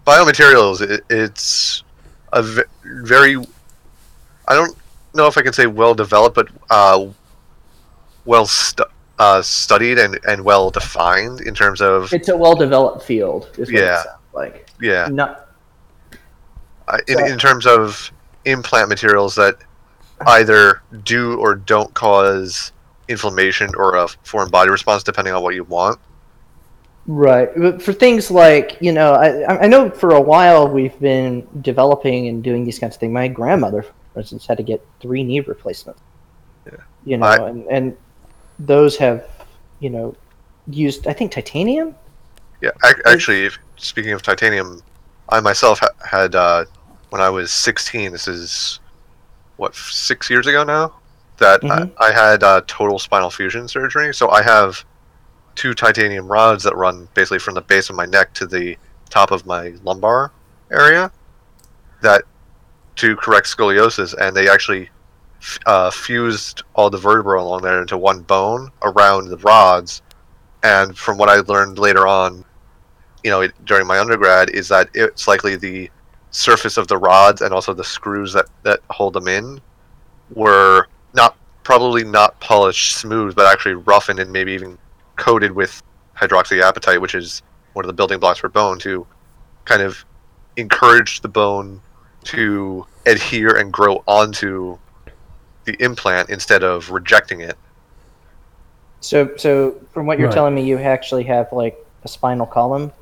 biomaterials it, it's a v- very i don't know if i can say well developed but uh, well stu- uh, studied and, and well defined in terms of it's a well developed field. Is what Yeah. like. yeah Not uh, in, So- in terms of implant materials that either do or don't cause inflammation or a foreign body response depending on what you want Right. But for things like, you know, I, I know for a while we've been developing and doing these kinds of things. My grandmother, for instance, had to get three knee replacements. Yeah. You know, I- and, and those have, you know, used, I think, titanium? Yeah, ac- actually, if, speaking of titanium, I myself ha- had uh, when I was 16. This is what six years ago now. That Mhm. I, I had uh, total spinal fusion surgery. So I have two titanium rods that run basically from the base of my neck to the top of my lumbar area. That to correct scoliosis, and they actually uh, fused all the vertebrae along there into one bone around the rods. And from what I learned later on, you know, it, during my undergrad, is that it's likely the surface of the rods and also the screws that, that hold them in were not probably not polished smooth, but actually roughened and maybe even coated with hydroxyapatite, which is one of the building blocks for bone, to kind of encourage the bone to adhere and grow onto the implant instead of rejecting it. So, so from what you're Right. telling me, you actually have like a spinal column.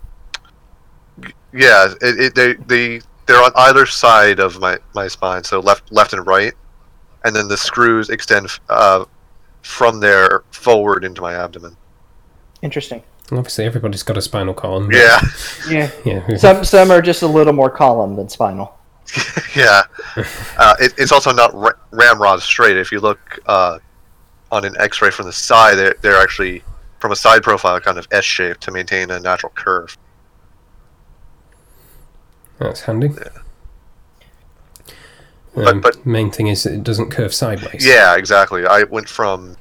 Yeah, it, it, they they they're on either side of my, my spine, so left left and right, and then the screws extend uh, from there forward into my abdomen. Interesting. Obviously, everybody's got a spinal column. Yeah, Yeah. Yeah. Some some are just a little more column than spinal. yeah. Uh, it, it's also not ra- ramrod straight. If you look uh, on an X-ray from the side, they're, they're actually from a side profile kind of S-shaped to maintain a natural curve. That's handy. But- Um, but- main thing is it doesn't curve sideways. Yeah, exactly. I went from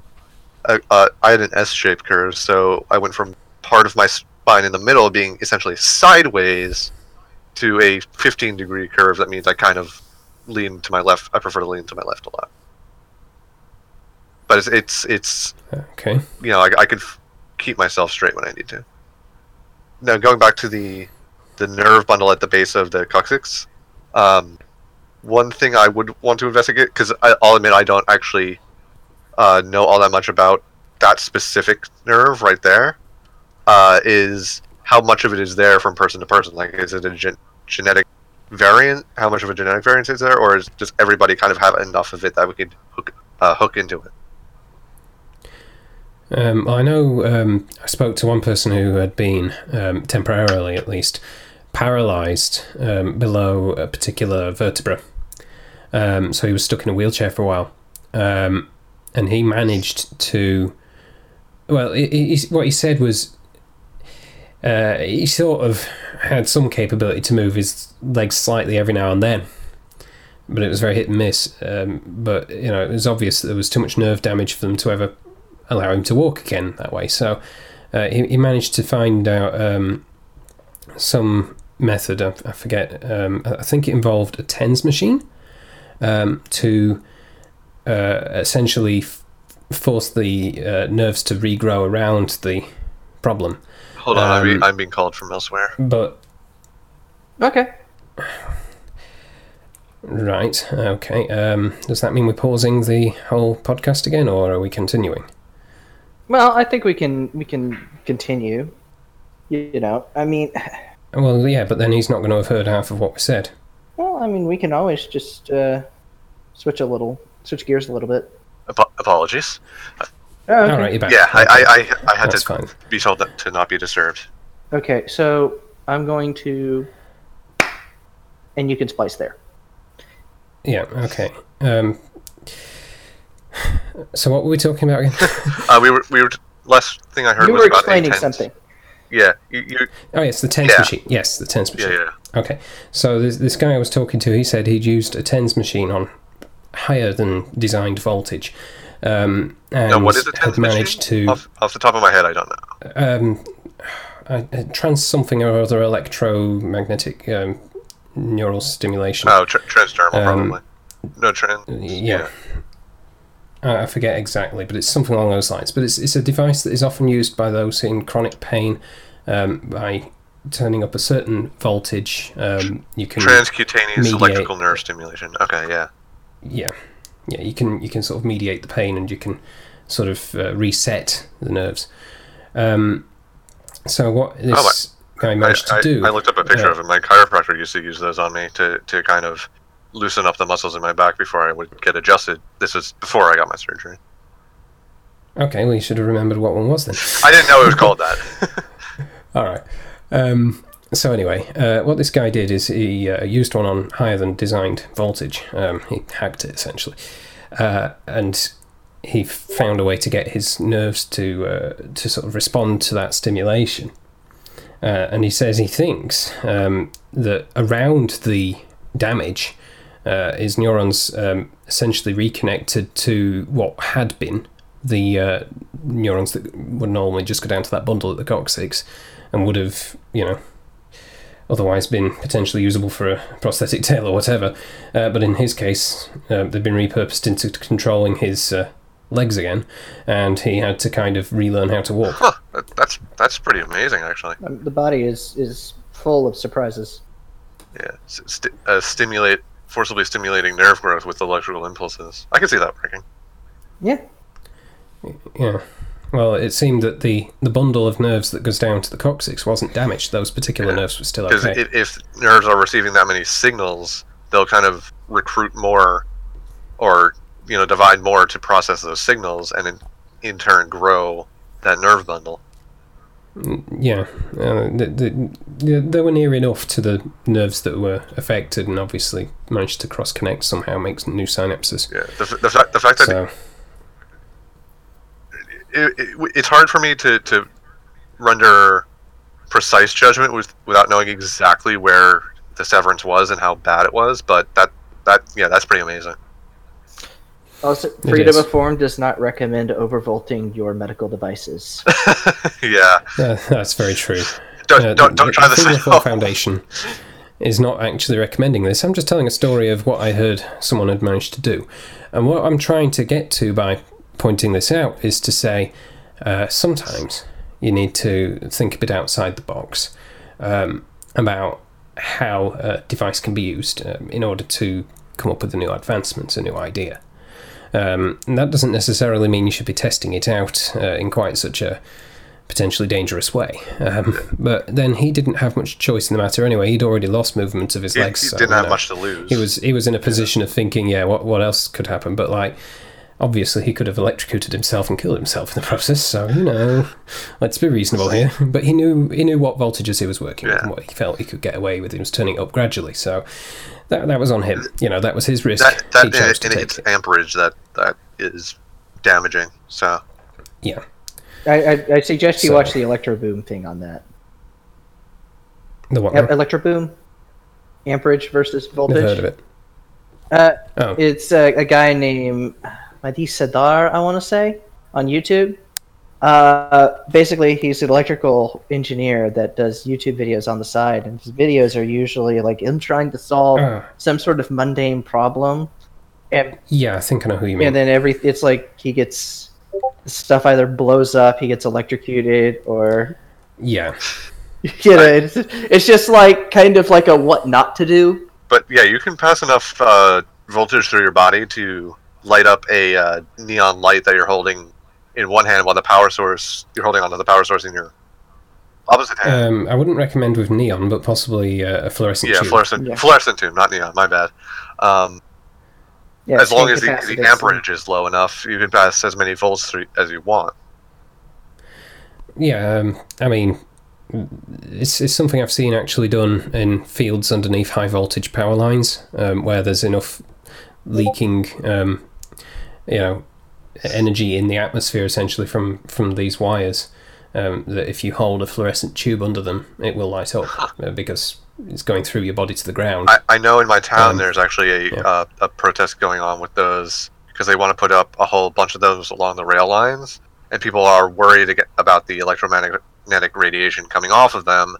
uh, uh, I had an S-shaped curve, so I went from part of my spine in the middle being essentially sideways to a 15 degree curve. That means I kind of lean to my left. I prefer to lean to my left a lot. But it's it's, it's Okay. you know I, I could f- keep myself straight when I need to. Now going back to the the nerve bundle at the base of the coccyx, um, one thing I would want to investigate because I'll admit I don't actually uh, know all that much about that specific nerve right there. Uh, is how much of it is there from person to person? Like, is it a gen- genetic variant? How much of a genetic variance is there, or is does everybody kind of have enough of it that we could hook uh, hook into it? Um, I know um, I spoke to one person who had been, um, temporarily at least, paralysed um, below a particular vertebra. Um, so he was stuck in a wheelchair for a while. Um, and he managed to. Well, he, he, what he said was uh, he sort of had some capability to move his legs slightly every now and then. But it was very hit and miss. Um, but, you know, it was obvious that there was too much nerve damage for them to ever allow him to walk again that way. So uh, he, he managed to find out um, some method. I, I forget. Um, I think it involved a TENS machine um, to uh, essentially f- force the uh, nerves to regrow around the problem. Hold on, I'm, Um, I'm being called from elsewhere. But Okay. right, okay. Um, does that mean we're pausing the whole podcast again, or are we continuing? Well, I think we can we can continue. You, you know, I mean, Well, yeah, but then he's not going to have heard half of what we said. well, I mean, we can always just uh, switch a little, switch gears a little bit. Ap- apologies. Oh, okay. All right, you're back. Yeah, I, I, I, I had That's to fine. be told that, to not be disturbed. Okay, so I'm going to, and you can splice there. Yeah, okay. Um, so what were we talking about again? Uh, we were we were last thing I heard You was were about explaining intent. something. Yeah, you, you oh, yes, the TENS Yeah. machine. Yes, the TENS yeah machine. yeah. Okay, so this, this guy I was talking to, he said he'd used a TENS machine on higher than designed voltage. Um, and Now, what is had managed machine? to Off, off the top of my head, I don't know. um, uh, trans something or other electromagnetic um, neural stimulation. Oh, tr- transdermal Um, probably. No trans. yeah. Uh, I forget exactly, but it's something along those lines. But it's, it's a device that is often used by those in chronic pain um, by turning up a certain voltage. Um, you can Transcutaneous mediate- electrical nerve stimulation. Okay, yeah. Yeah, yeah, you can you can sort of mediate the pain and you can sort of uh, reset the nerves. Um, so what this guy I, managed I, to do? I looked up a picture uh, of it. My chiropractor used to use those on me to, to kind of loosen up the muscles in my back before I would get adjusted. This was before I got my surgery. Okay, well you should have remembered what one was then. I didn't know it was called that. All right. Um, so anyway, uh, what this guy did is he uh, used one on higher than designed voltage. Um, he hacked it essentially, uh, and he found a way to get his nerves to uh, to sort of respond to that stimulation. Uh, and he says he thinks um, that around the damage, uh, his neurons um, essentially reconnected to what had been the neurons that would normally just go down to that bundle at the coccyx and would have, you know, otherwise been potentially usable for a prosthetic tail or whatever. Uh, but in his case, uh, they've been repurposed into controlling his uh, legs again, and he had to kind of relearn how to walk. Huh. That, that's that's pretty amazing, actually. Um, the body is is full of surprises. Yeah. S- sti- uh, stimulate forcibly stimulating nerve growth with electrical impulses. I can see that working. Yeah. Yeah. Well, it seemed that the, the bundle of nerves that goes down to the coccyx wasn't damaged. Those particular nerves were still Because okay. if, if nerves are receiving that many signals, they'll kind of recruit more, or you know, divide more to process those signals, and in, in turn grow that nerve bundle. Yeah, uh, the, the, the, they were near enough to the nerves that were affected, and obviously managed to cross connect somehow, makes new synapses. Yeah. The, the fact the fact that So it, it, it's hard for me to, to render precise judgment with, without knowing exactly where the severance was and how bad it was. But that that yeah, that's pretty amazing. Also, Freedom of Form does not recommend overvolting your medical devices. yeah, uh, that's very true. don't Uh, don't, don't the- try the this Freedom of Thought home. Foundation is not actually recommending this. I'm just telling a story of what I heard someone had managed to do. And what I'm trying to get to by pointing this out is to say uh, sometimes you need to think a bit outside the box um, about how a device can be used um, in order to come up with a new advancement, a new idea. Um, and that doesn't necessarily mean you should be testing it out uh, in quite such a potentially dangerous way. Um, but then he didn't have much choice in the matter anyway. He'd already lost movement of his He, legs. he so, didn't have know, much to lose. He was he was in a position of thinking, yeah, what what else could happen? But like, obviously, he could have electrocuted himself and killed himself in the process. So you know, let's be reasonable here. But he knew he knew what voltages he was working with and what he felt he could get away with. He was turning it up gradually. So that that was on him. You know, that was his risk. that that he chose and, to and take it's it. amperage that that is damaging. So Yeah. I, I, I suggest you So- watch the Electro Boom thing on that. The what? E- Electro Boom, amperage versus voltage. Never heard of it. Uh, Oh, it's a, a guy named Mahdi Sadar, I want to say, on YouTube. Uh, basically, he's an electrical engineer that does YouTube videos on the side, and his videos are usually like him trying to solve Ah. some sort of mundane problem, and yeah, I think I know who you mean. and then every it's like he gets stuff either blows up, he gets electrocuted, or yeah, you know, it's, it's just like kind of like a what not to do. but yeah, you can pass enough uh, voltage through your body to light up a uh, neon light that you're holding in one hand while the power source you're holding onto the power source in your opposite hand. um, I wouldn't recommend with neon, but possibly uh, a fluorescent yeah, tube. fluorescent, Yeah. fluorescent tube, not neon. My bad. Um, Yeah, as long as the, the amperage is low enough, you can pass as many volts through as you want. Yeah, um, I mean, it's, it's something I've seen actually done in fields underneath high voltage power lines, um, where there's enough leaking, um, you know, energy in the atmosphere essentially from from these wires. Um, that if you hold a fluorescent tube under them, it will light up uh, because it's going through your body to the ground. I, I know in my town Um, there's actually a yeah. uh, a protest going on with those because they want to put up a whole bunch of those along the rail lines, and people are worried about the electromagnetic radiation coming off of them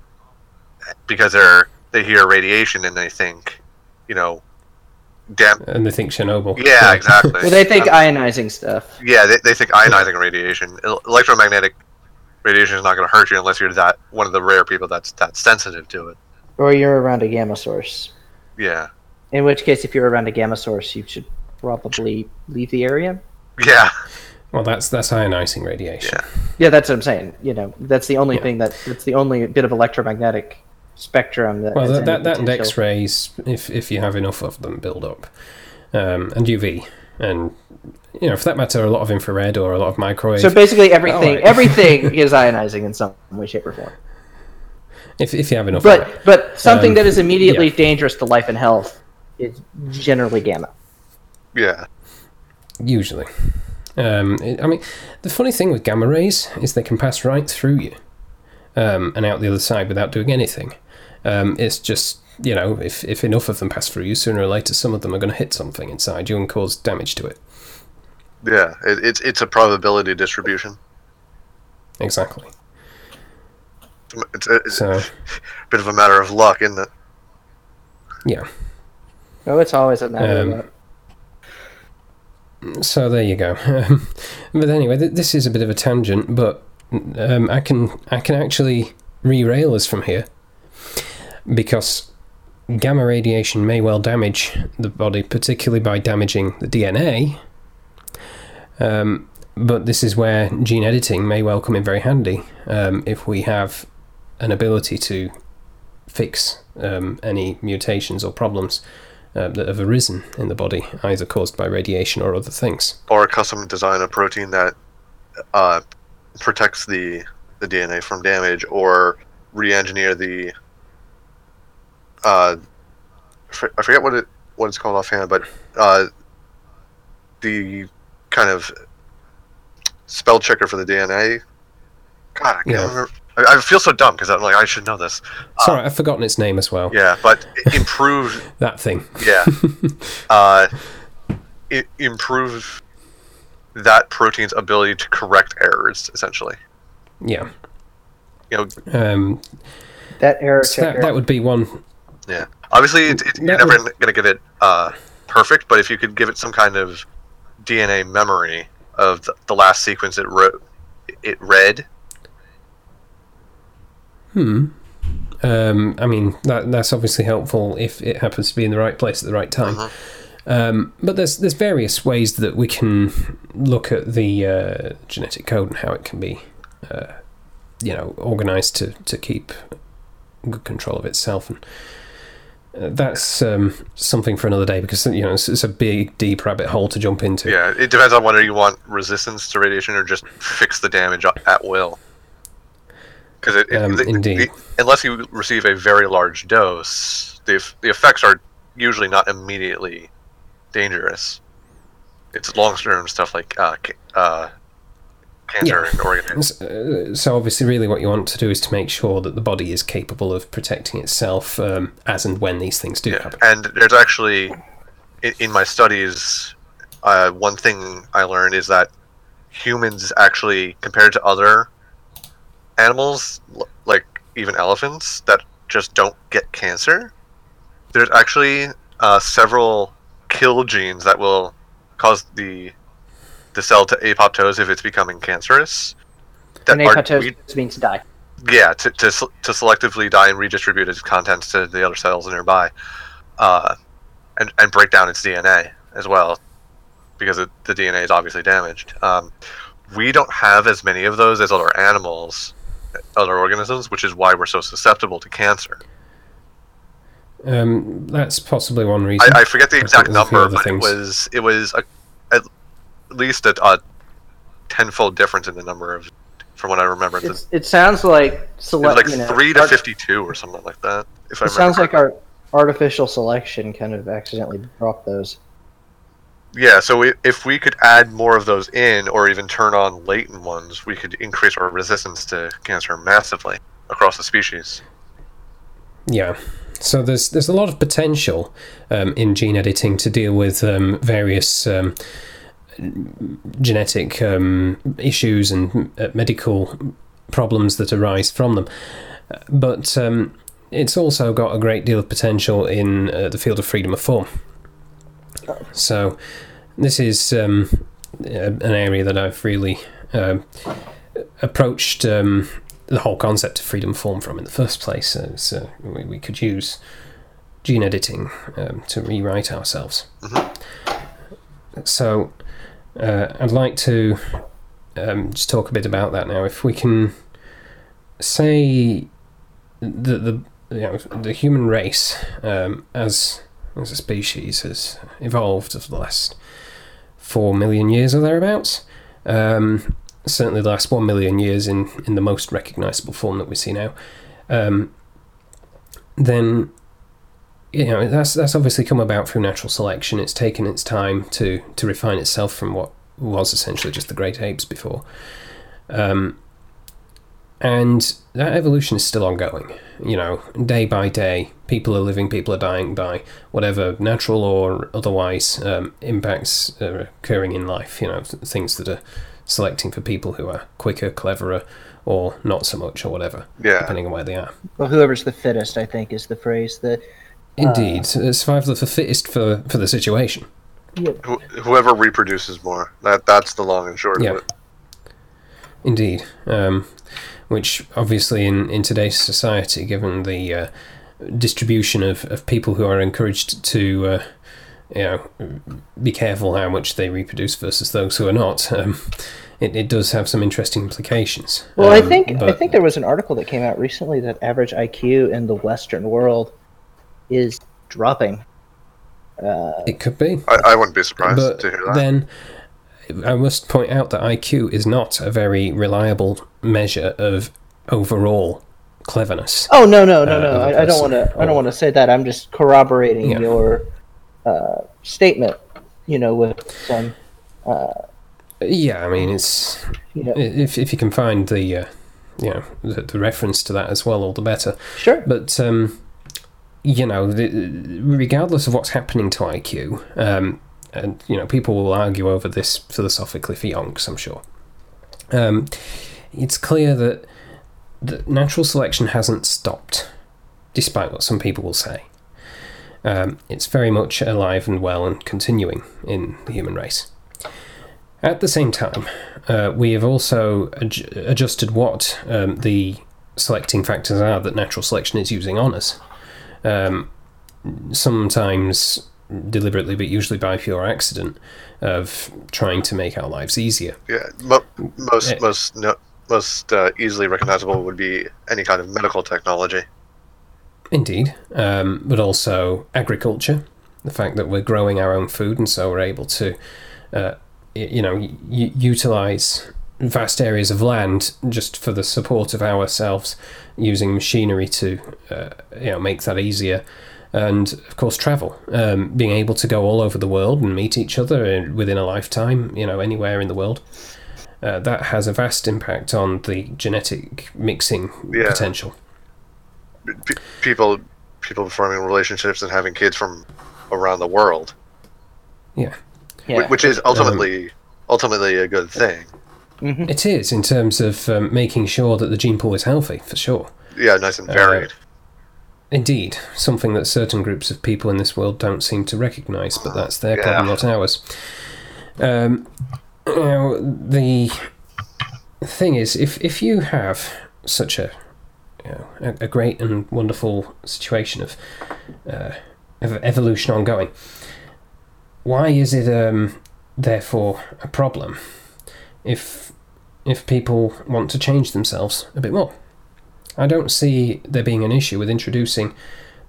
because they're they hear radiation and they think, you know, damn. and they think Chernobyl. Yeah, exactly. Well, they think Um, ionizing stuff. yeah, they, they think ionizing radiation, electromagnetic radiation is not going to hurt you unless you're that one of the rare people that's that sensitive to it. Or you're around a gamma source. Yeah, In which case, if you're around a gamma source, you should probably leave the area. yeah, Well, that's that's ionizing radiation. Yeah. Yeah, that's what I'm saying. You know, that's the only Yeah. thing that that's the only bit of electromagnetic spectrum that. Well, that, that, that and X-rays, if if you have enough of them, build up, um, and UV, and you know, for that matter, a lot of infrared or a lot of microwave. So basically, everything Alright. everything is ionizing in some way, shape, or form. if if you have enough, of it. But but something Um, that is immediately yeah. dangerous to life and health is generally gamma. yeah. usually. Um, it- I mean, the funny thing with gamma rays is they can pass right through you um, and out the other side without doing anything. Um, it's just you know, if if enough of them pass through you, sooner or later, some of them are going to hit something inside you and cause damage to it. Yeah, it, it's it's a probability distribution. Exactly. It's a, it's So a bit of a matter of luck, isn't it? yeah. Oh, it's always a matter Um, of luck. so there you go. but anyway, th- this is a bit of a tangent, but um, I can I can actually re-rail us from here because gamma radiation may well damage the body, particularly by damaging the DNA. Um, but this is where gene editing may well come in very handy um, if we have an ability to fix um, any mutations or problems uh, that have arisen in the body, either caused by radiation or other things. Or custom design a protein that uh, protects the the DNA from damage, or re-engineer the. Uh, I forget what it what it's called offhand, but uh, the kind of spell checker for the DNA. God, I can't Yeah. remember. I, I feel so dumb because I'm like I should know this. Sorry, I've forgotten its name as well. Yeah, but improve. That thing. yeah, uh, i improve that protein's ability to correct errors, essentially. Yeah. You know, Um, That error so checker. that, that would be one. Yeah. Obviously, it, it, you're never going to get it uh, perfect, but if you could give it some kind of DNA memory of the, the last sequence it wrote, it read. Hmm. Um, I mean, that that's obviously helpful if it happens to be in the right place at the right time. Mhm. Um, but there's there's various ways that we can look at the uh, genetic code and how it can be, uh, you know, organized to to keep good control of itself, and that's um, something for another day because you know it's, it's a big deep rabbit hole to jump into. Yeah, it depends on whether you want resistance to radiation or just fix the damage at will. Because it, it- Um, the- the- indeed. unless you receive a very large dose, the the effects are usually not immediately dangerous. It's long term stuff like uh, uh, cancer and organ. S- uh, So obviously, really, what you want to do is to make sure that the body is capable of protecting itself um, as and when these things do Yeah, happen. and there's actually in, in my studies, uh, one thing I learned is that humans actually, compared to other animals, like even elephants, that just don't get cancer, there's actually uh, several kill genes that will cause the the cell to apoptose if it's becoming cancerous. and are- apoptosis means to die. yeah, to, to, to selectively die and redistribute its contents to the other cells nearby, uh, and and break down its DNA as well, because it, the DNA is obviously damaged. Um, we don't have as many of those as other animals, other organisms, which is why we're so susceptible to cancer. Um, that's possibly one reason. I, I forget the exact there's a few number, other but things. it was it was a, at least a, a tenfold difference in the number of, from what I remember. It's, It's, it sounds like select. like you know, three to art- fifty-two or something like that. If I It remember sounds like correctly. our artificial selection kind of accidentally dropped those. Yeah, so we, if we could add more of those in, or even turn on latent ones, we could increase our resistance to cancer massively across the species. Yeah. So there's there's a lot of potential um, in gene editing to deal with um, various um, genetic um, issues and uh, medical problems that arise from them. But um, it's also got a great deal of potential in uh, the field of freedom of form. So this is um, an area that I've really um approached um, the whole concept of freedom of form from in the first place. Uh, so we, we could use gene editing um, to rewrite ourselves. So uh, I'd like to um, just talk a bit about that now. If we can say that the you know, the human race um, as as a species has evolved over the last four million years or thereabouts. Um, certainly the last one million years in, in the most recognizable form that we see now, um, then you know that's that's obviously come about through natural selection. It's taken its time to to refine itself from what was essentially just the great apes before, um, and that evolution is still ongoing. You know, day by day, people are living, people are dying by whatever natural or otherwise um, impacts are occurring in life. You know, th- things that are selecting for people who are quicker, cleverer, or not so much, or whatever, Yeah, depending on where they are. Well, whoever's the fittest, I think, is the phrase that. Indeed, uh, survival of the fittest for, for the situation. Yeah. Wh- whoever reproduces more. That that's the long and short Yeah. of it. Indeed. Um, which obviously in, in today's society, given the uh, distribution of, of people who are encouraged to, uh, you know, be careful how much they reproduce versus those who are not, um, it, it does have some interesting implications. Well, I Um, think I think there was an article that came out recently that average IQ in the Western world is dropping. Uh, it could be. I, I wouldn't be surprised But to hear that. then I must point out that IQ is not a very reliable measure of overall cleverness. oh no no no Uh, no! of a I, I don't want to I don't Oh. want to say that. I'm just corroborating Yeah. your uh, statement. You know, with some Yeah, I mean it's you know if if you can find the uh, you know the, the reference to that as well, all the better. sure. But um, you know, the, regardless of what's happening to IQ, um, and you know, people will argue over this philosophically for yonks, I'm sure. Um, it's clear that that natural selection hasn't stopped, despite what some people will say. Um, it's very much alive and well and continuing in the human race. At the same time, uh, we have also adj- adjusted what um, the selecting factors are that natural selection is using on us. Um, sometimes deliberately, but usually by pure accident, of trying to make our lives easier. Yeah, mo- most Eh. most no, most uh, easily recognizable would be any kind of medical technology. Indeed, um, but also agriculture, the fact that we're growing our own food and so we're able to, uh, you know, y- utilize vast areas of land just for the support of ourselves, using machinery to, uh, you know, make that easier. And of course, travel, um, being able to go all over the world and meet each other in- within a lifetime, you know, anywhere in the world. Uh, that has a vast impact on the genetic mixing Yeah. potential. P- people people forming relationships and having kids from around the world, Yeah. Yeah. which is ultimately ultimately a good thing. Mhm. It is in terms of um, making sure that the gene pool is healthy, for sure. Yeah, nice and varied. Indeed, something that certain groups of people in this world don't seem to recognise, but that's their Yeah. problem, not ours. Um, now, the thing is, if if you have such a you know, a, a great and wonderful situation of, uh, of evolution ongoing, why is it um, therefore a problem if if people want to change themselves a bit more? I don't see there being an issue with introducing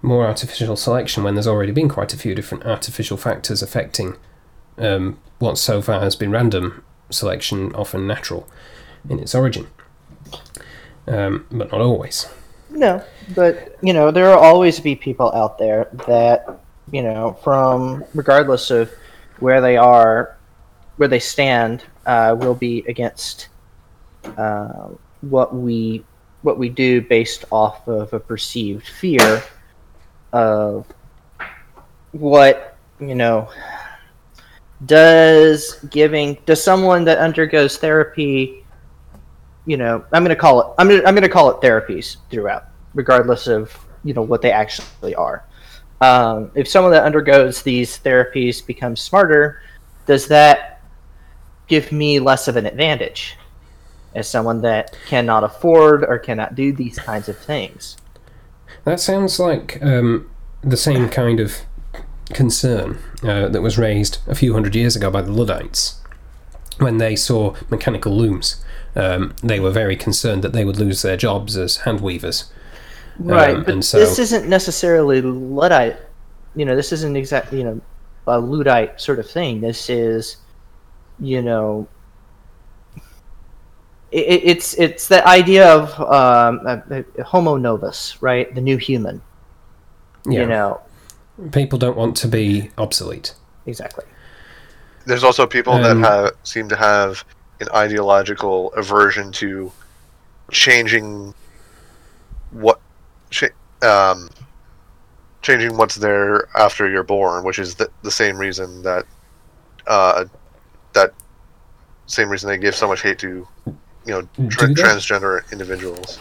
more artificial selection when there's already been quite a few different artificial factors affecting um, what so far has been random selection, often natural in its origin, um, but not always. No, but you know there will always be people out there that you know from regardless of where they are, where they stand, uh, will be against uh, what we what we do based off of a perceived fear of what you know does giving does someone that undergoes therapy you know i'm going to call it i'm going I'm to call it therapies throughout regardless of you know what they actually are. Um, if someone that undergoes these therapies becomes smarter does that give me less of an advantage as someone that cannot afford or cannot do these kinds of things That sounds like um, the same kind of concern uh, that was raised a few hundred years ago by the Luddites when they saw mechanical looms. Um, they were very concerned that they would lose their jobs as hand weavers. right Um, but and so- this isn't necessarily luddite you know this isn't exactly you know a luddite sort of thing this is you know it, it- it's it's the idea of um, uh, uh, homo novus right? The new human. Yeah, you know. People don't want to be obsolete. exactly. There's also people Um, that have, seem to have an ideological aversion to changing what cha- um, changing what's there after you're born, which is the, the same reason that uh, that same reason they give so much hate to you know tra- transgender individuals.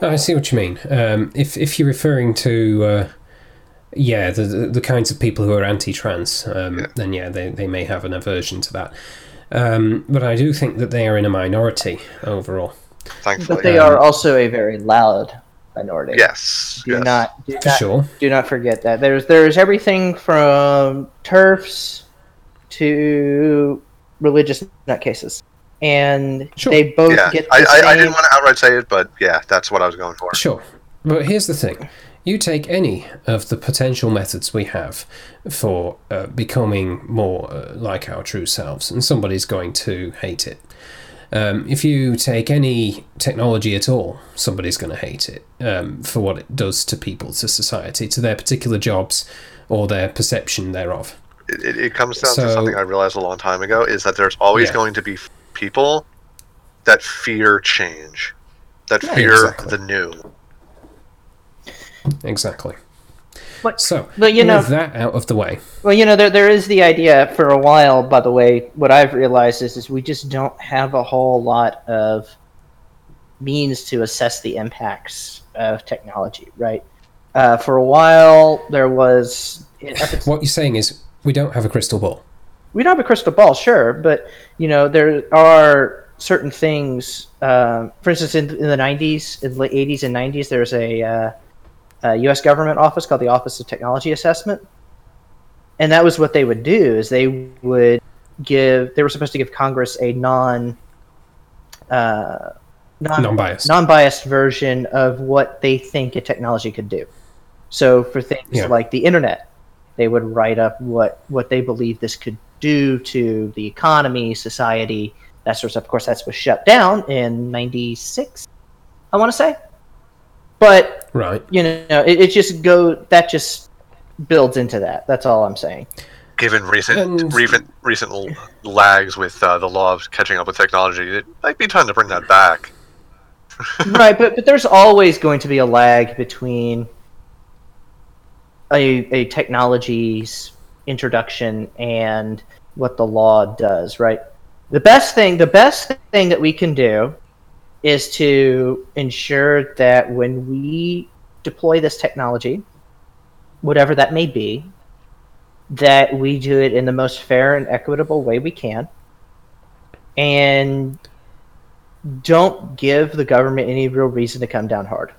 I see what you mean. Um, if if you're referring to uh, yeah, the, the the kinds of people who are anti-trans, um, Yeah. then yeah, they, they may have an aversion to that. Um, but I do think that they are in a minority overall. Thankfully, But they are also a very loud minority. yes, Do yes. not do For not, sure. do not forget that. There's there's everything from TERFs to religious nutcases. And Sure. they both yeah. get the I, I, I didn't want to outright say it, but yeah, that's what I was going for. Sure. But here's the thing you take any of the potential methods we have for uh, becoming more uh, like our true selves, and somebody's going to hate it. Um, if you take any technology at all, somebody's going to hate it um, for what it does to people, to society, to their particular jobs or their perception thereof. It, it, it comes down So- to something I realized a long time ago: is that there's always Yeah. going to be people that fear change, that Yeah, fear exactly. the new. Exactly. But- so, but you know- with that out of the way, Well, you know, there there is the idea for a while. By the way, what I've realized is is we just don't have a whole lot of means to assess the impacts of technology, right? Uh, for a while, there was. what you're saying is we don't have a crystal ball. we don't have a crystal ball, sure, but you know there are certain things. Uh, for instance, in, in the '90s, in the late '80s and '90s, there's a, uh, a U.S. government office called the Office of Technology Assessment, and that was what they would do: is they would give they were supposed to give Congress a non uh, non Non-biased. non-biased version of what they think a technology could do. So for things Yeah. like the internet, they would write up what what they believe this could do to the economy, society, that sort of stuff. Of course, that was shut down in '96, I want to say. But Right. you know, it, it just go that just builds into that. That's all I'm saying. Given recent And- recent recent lags with uh, the law of catching up with technology, it might be time to bring that back. right, but but there's always going to be a lag between a a technology's introduction and what the law does, right? The best thing the best thing that we can do is to ensure that when we deploy this technology, whatever that may be, that we do it in the most fair and equitable way we can. And don't give the government any real reason to come down hard.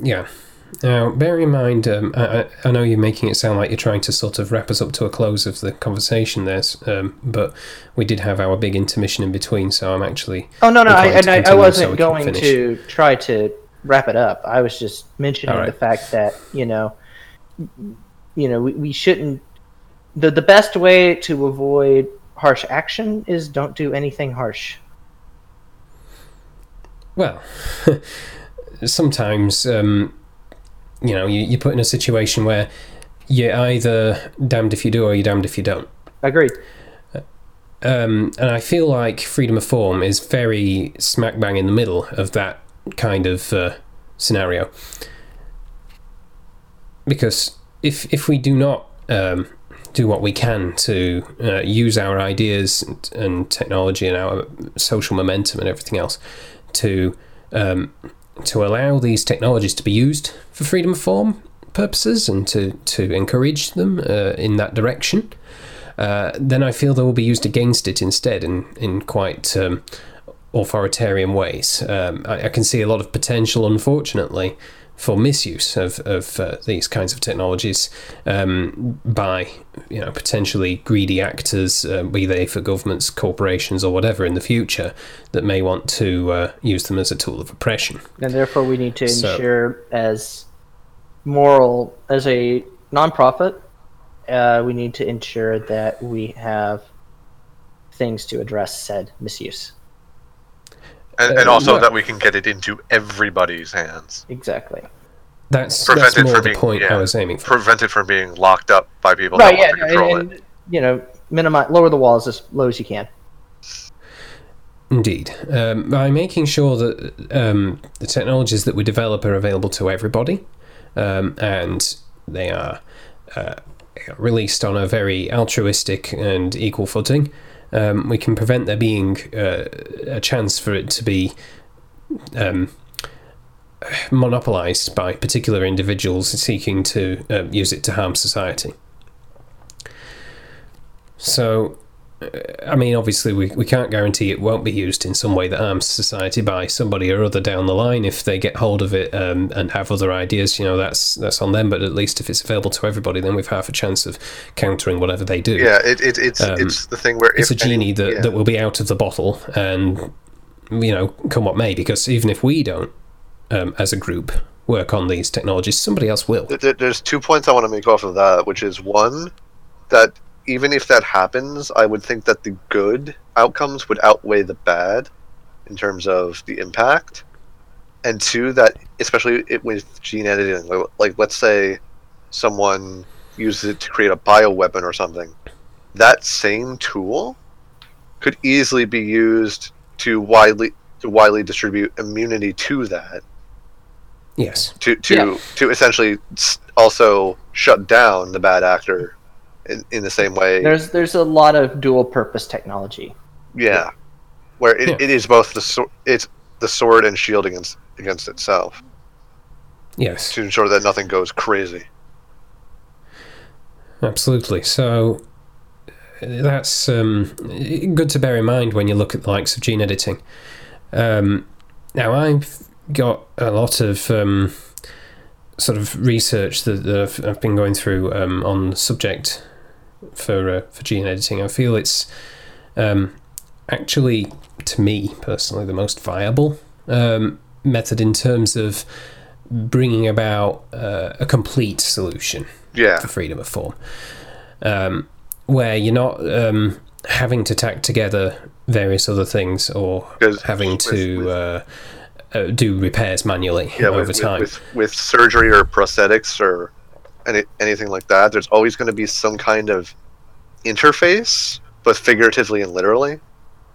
Yeah. Now, bear in mind, um, I, I- know you're making it sound like you're trying to sort of wrap us up to a close of the conversation there, um, but we did have our big intermission in between, so I'm actually. Oh no, no, I, and I, I wasn't can going to try to wrap it up. I was just mentioning right. the fact that you know, you know, we, we shouldn't. the The best way to avoid harsh action is don't do anything harsh. Well, sometimes, um, you know, you, you're put in a situation where you're either damned if you do or you're damned if you don't. Agreed. Um, and I feel like freedom of form is very smack bang in the middle of that kind of uh, scenario. Because if if we do not um, do what we can to uh, use our ideas and, and technology and our social momentum and everything else to um, to allow these technologies to be used for freedom of form purposes and to to encourage them uh, in that direction, uh, then I feel they will be used against it instead in in quite um, authoritarian ways. Um, I, I can see a lot of potential, unfortunately, for misuse of of uh, these kinds of technologies um, by you know potentially greedy actors, uh, be they for governments, corporations, or whatever in the future that may want to uh, use them as a tool of oppression. and therefore we need to So- ensure as moral as a nonprofit uh, we need to ensure that we have things to address said misuse And, and Uh, also well- that we can get it into everybody's hands. exactly That's Prevent that's it more from the being- point I was aiming for. Prevent it from being locked up by people right that yeah want to control and, it. and, you know minimize lower the walls as low as you can Indeed. Um, by making sure that um, the technologies that we develop are available to everybody um, and they are uh, released on a very altruistic and equal footing, um, we can prevent there being uh, a chance for it to be um, monopolized by particular individuals seeking to uh, use it to harm society. So, I mean, obviously, we, we can't guarantee it won't be used in some way that harms society by somebody or other down the line if they get hold of it um, and have other ideas. You know, that's that's on them. But at least if it's available to everybody, then we've half a chance of countering whatever they do. Yeah, it, it, it's Um, it's the thing where It's a any- genie that, yeah. that will be out of the bottle, and you know, come what may. Because even if we don't, um, as a group, work on these technologies, somebody else will. Th- th- There's two points I want to make off of that, which is one, that even if that happens, I would think that the good outcomes would outweigh the bad in terms of the impact. And two, that especially it, with gene editing, like, like let's say someone uses it to create a bioweapon or something, that same tool could easily be used to widely to widely distribute immunity to that Yes. to to Yeah. to essentially also shut down the bad actor in, in the same way There's there's a lot of dual purpose technology. yeah where it, Yeah. it is both the sword it's the sword and shield against against itself Yes. to ensure that nothing goes crazy Absolutely. So that's um, good to bear in mind when you look at the likes of gene editing. Um, now, I've got a lot of um, sort of research that, that I've, I've been going through um, on the subject for uh, for gene editing. I feel it's um, actually, to me personally, the most viable um, method in terms of bringing about uh, a complete solution yeah for freedom of form, um, where you're not um, having to tack together various other things or having to with- uh, uh, do repairs manually yeah over with, time. with with surgery or prosthetics or any, anything like that there's always going to be some kind of interface both figuratively and literally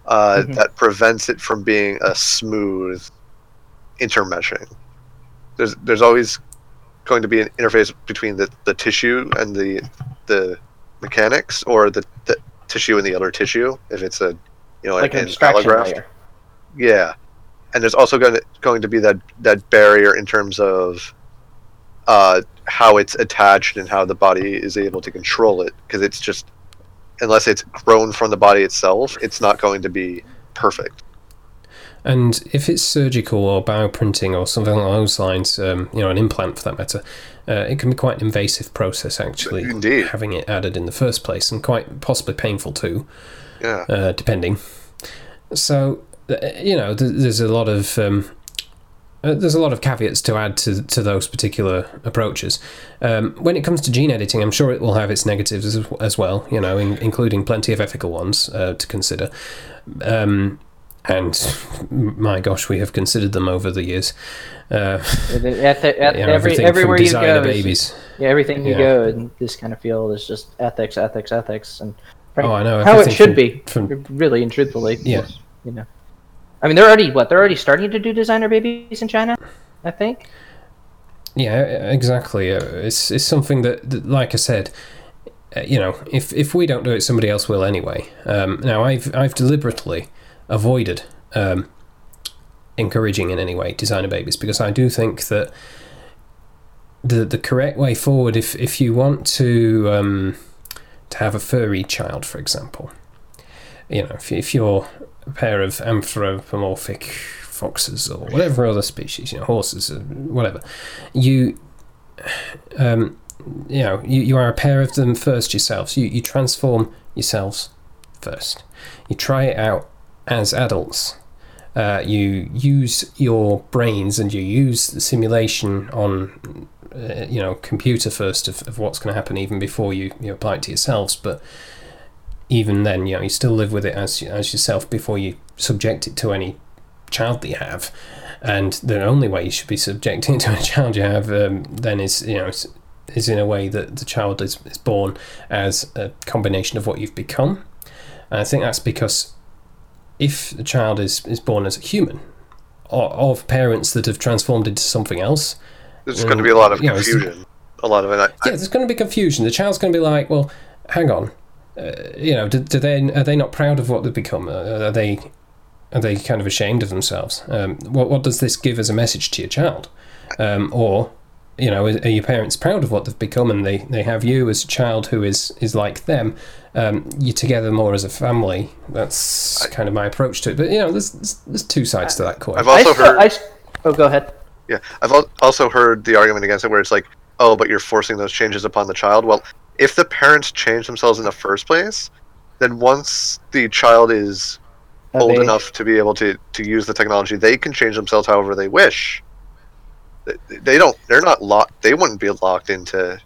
uh, Mhm. that prevents it from being a smooth intermeshing there's there's always going to be an interface between the, the tissue and the the mechanics or the, the tissue and the other tissue if it's a you know like an an layer. yeah, and there's also going to going to be that that barrier in terms of uh, how it's attached and how the body is able to control it because it's just unless it's grown from the body itself, it's not going to be perfect. And if it's surgical or bioprinting or something along those lines, um, you know, an implant for that matter, uh, it can be quite an invasive process actually. Indeed. Having it added in the first place, and quite possibly painful too. Yeah, uh, depending. So uh, you know, th- there's a lot of um, uh, there's a lot of caveats to add to to those particular approaches. Um, when it comes to gene editing, I'm sure it will have its negatives as, as well. You know, in, including plenty of ethical ones uh, to consider. Um, and my gosh, we have considered them over the years. Uh, At, the- at, the- at you know, every everywhere you go, babies. yeah, everything you Yeah. go in this kind of field is just ethics, ethics, ethics, and Oh, I know. how it should from- be, from really and truthfully. Yeah. you know. I mean, they're already what? They're already starting to do designer babies in China, I think. Yeah, exactly. Uh, It's it's something that, that like I said, uh, you know, if if we don't do it, somebody else will anyway. Um, now, I've I've deliberately avoided um, encouraging in any way designer babies because I do think that the the correct way forward, if if you want to um, to have a furry child, for example, you know, if if you're pair of anthropomorphic foxes or whatever other species, you know, horses or whatever, you, um, you know, you, you are a pair of them first yourselves. You you transform yourselves first. You try it out as adults. Uh, you use your brains and you use the simulation on, uh, you know, computer first of, of what's going to happen even before you, you apply it to yourselves. But even then, you know, you still live with it as as yourself before you subject it to any child that you have. And the only way you should be subjecting it to a child you have um, then is, you know, is, in a way that the child is, is born as a combination of what you've become. And I think that's because if the child is, is born as a human, or of parents that have transformed into something else, there's going to be a lot of confusion. A lot of it. I, yeah, there's going to be confusion. The child's going to be like, well, hang on, uh, you know, do, do they are they not proud of what they've become? Uh, are they are they kind of ashamed of themselves? Um, what what does this give as a message to your child? Um, or you know, are your parents proud of what they've become, and they, they have you as a child who is is like them? Um, you're together more as a family. That's kind of my approach to it. But you know, there's there's, there's two sides to that coin. I've also I heard. I s- oh, go ahead. Yeah, I've also heard the argument against it where it's like, oh, but you're forcing those changes upon the child. Well, if the parents change themselves in the first place, then once the child is Of old age. enough to be able to, to use the technology, they can change themselves however they wish. They- They don't. They're not locked. They wouldn't be locked into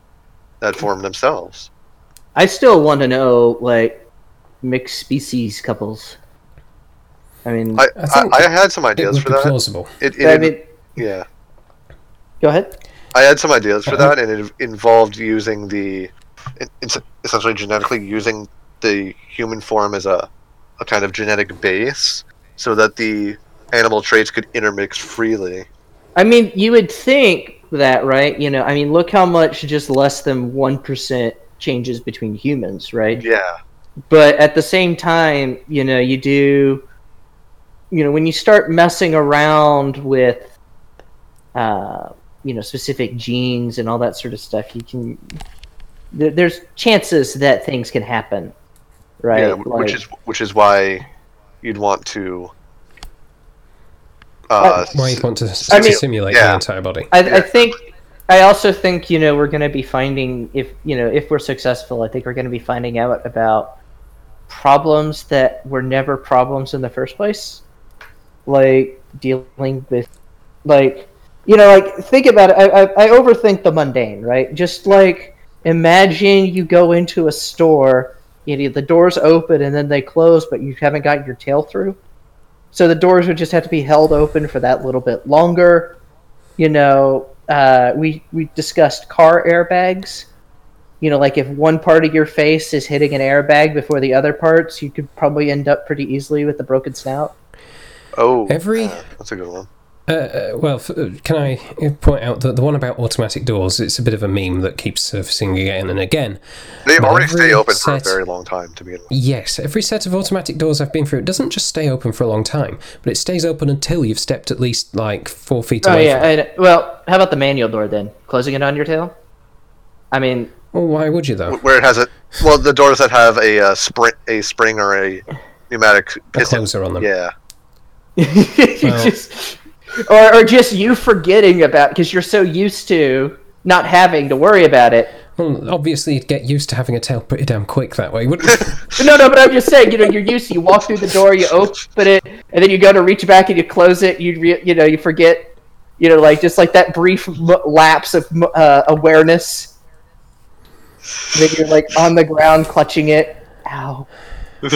that form themselves. I still want to know like mixed species couples. I mean, I I I, I had some it ideas would for be that. plausible. It, it, I mean, yeah, go ahead. I had some ideas for Uh-huh. that, and it involved using the, it- it's essentially genetically using the human form as a, a kind of genetic base, so that the animal traits could intermix freely. I mean, you would think that, right? You know, I mean, look how much just less than one percent changes between humans, right? Yeah, but at the same time you know you do you know when you start messing around with uh you know specific genes and all that sort of stuff you can there, there's chances that things can happen right yeah, which is which is why you'd want to. Uh, Why you want to s- I mean- simulate Yeah. the entire body? I, Yeah. I think I also think you know we're going to be finding if you know if we're successful I think we're going to be finding out about problems that were never problems in the first place like dealing with like you know like think about it I, I, I overthink the mundane right just like imagine you go into a store you know, the doors open and then they close but you haven't got your tail through. So the doors would just have to be held open for that little bit longer. You know uh, we we discussed car airbags. You know like if one part of your face is hitting an airbag before the other parts you could probably end up pretty easily with a broken snout. Oh, Every- uh, that's a good one. Uh, uh, well, uh, can I point out that the one about automatic doors? It's a bit of a meme that keeps surfacing again and again. They But already stay open for a very long time to begin with. Yes, every set of automatic doors I've been through, it doesn't just stay open for a long time, but it stays open until you've stepped at least like four feet oh away yeah from and, well how about the manual door then closing it on your tail i mean Well, why would you though? Where it has a well, the doors that have a uh, spring, a spring or a pneumatic A closer on them. Yeah, you Well- just or, or just you forgetting about because you're so used to not having to worry about it Well, obviously you'd get used to having a tail pretty damn quick that way, wouldn't you? No, no, but I'm just saying, you know, you're used to you walk through the door, you open it, and then you go to reach back and you close it. You re- you know you forget, you know, like just like that brief m- lapse of uh, awareness. Then you're like on the ground clutching it. Ow.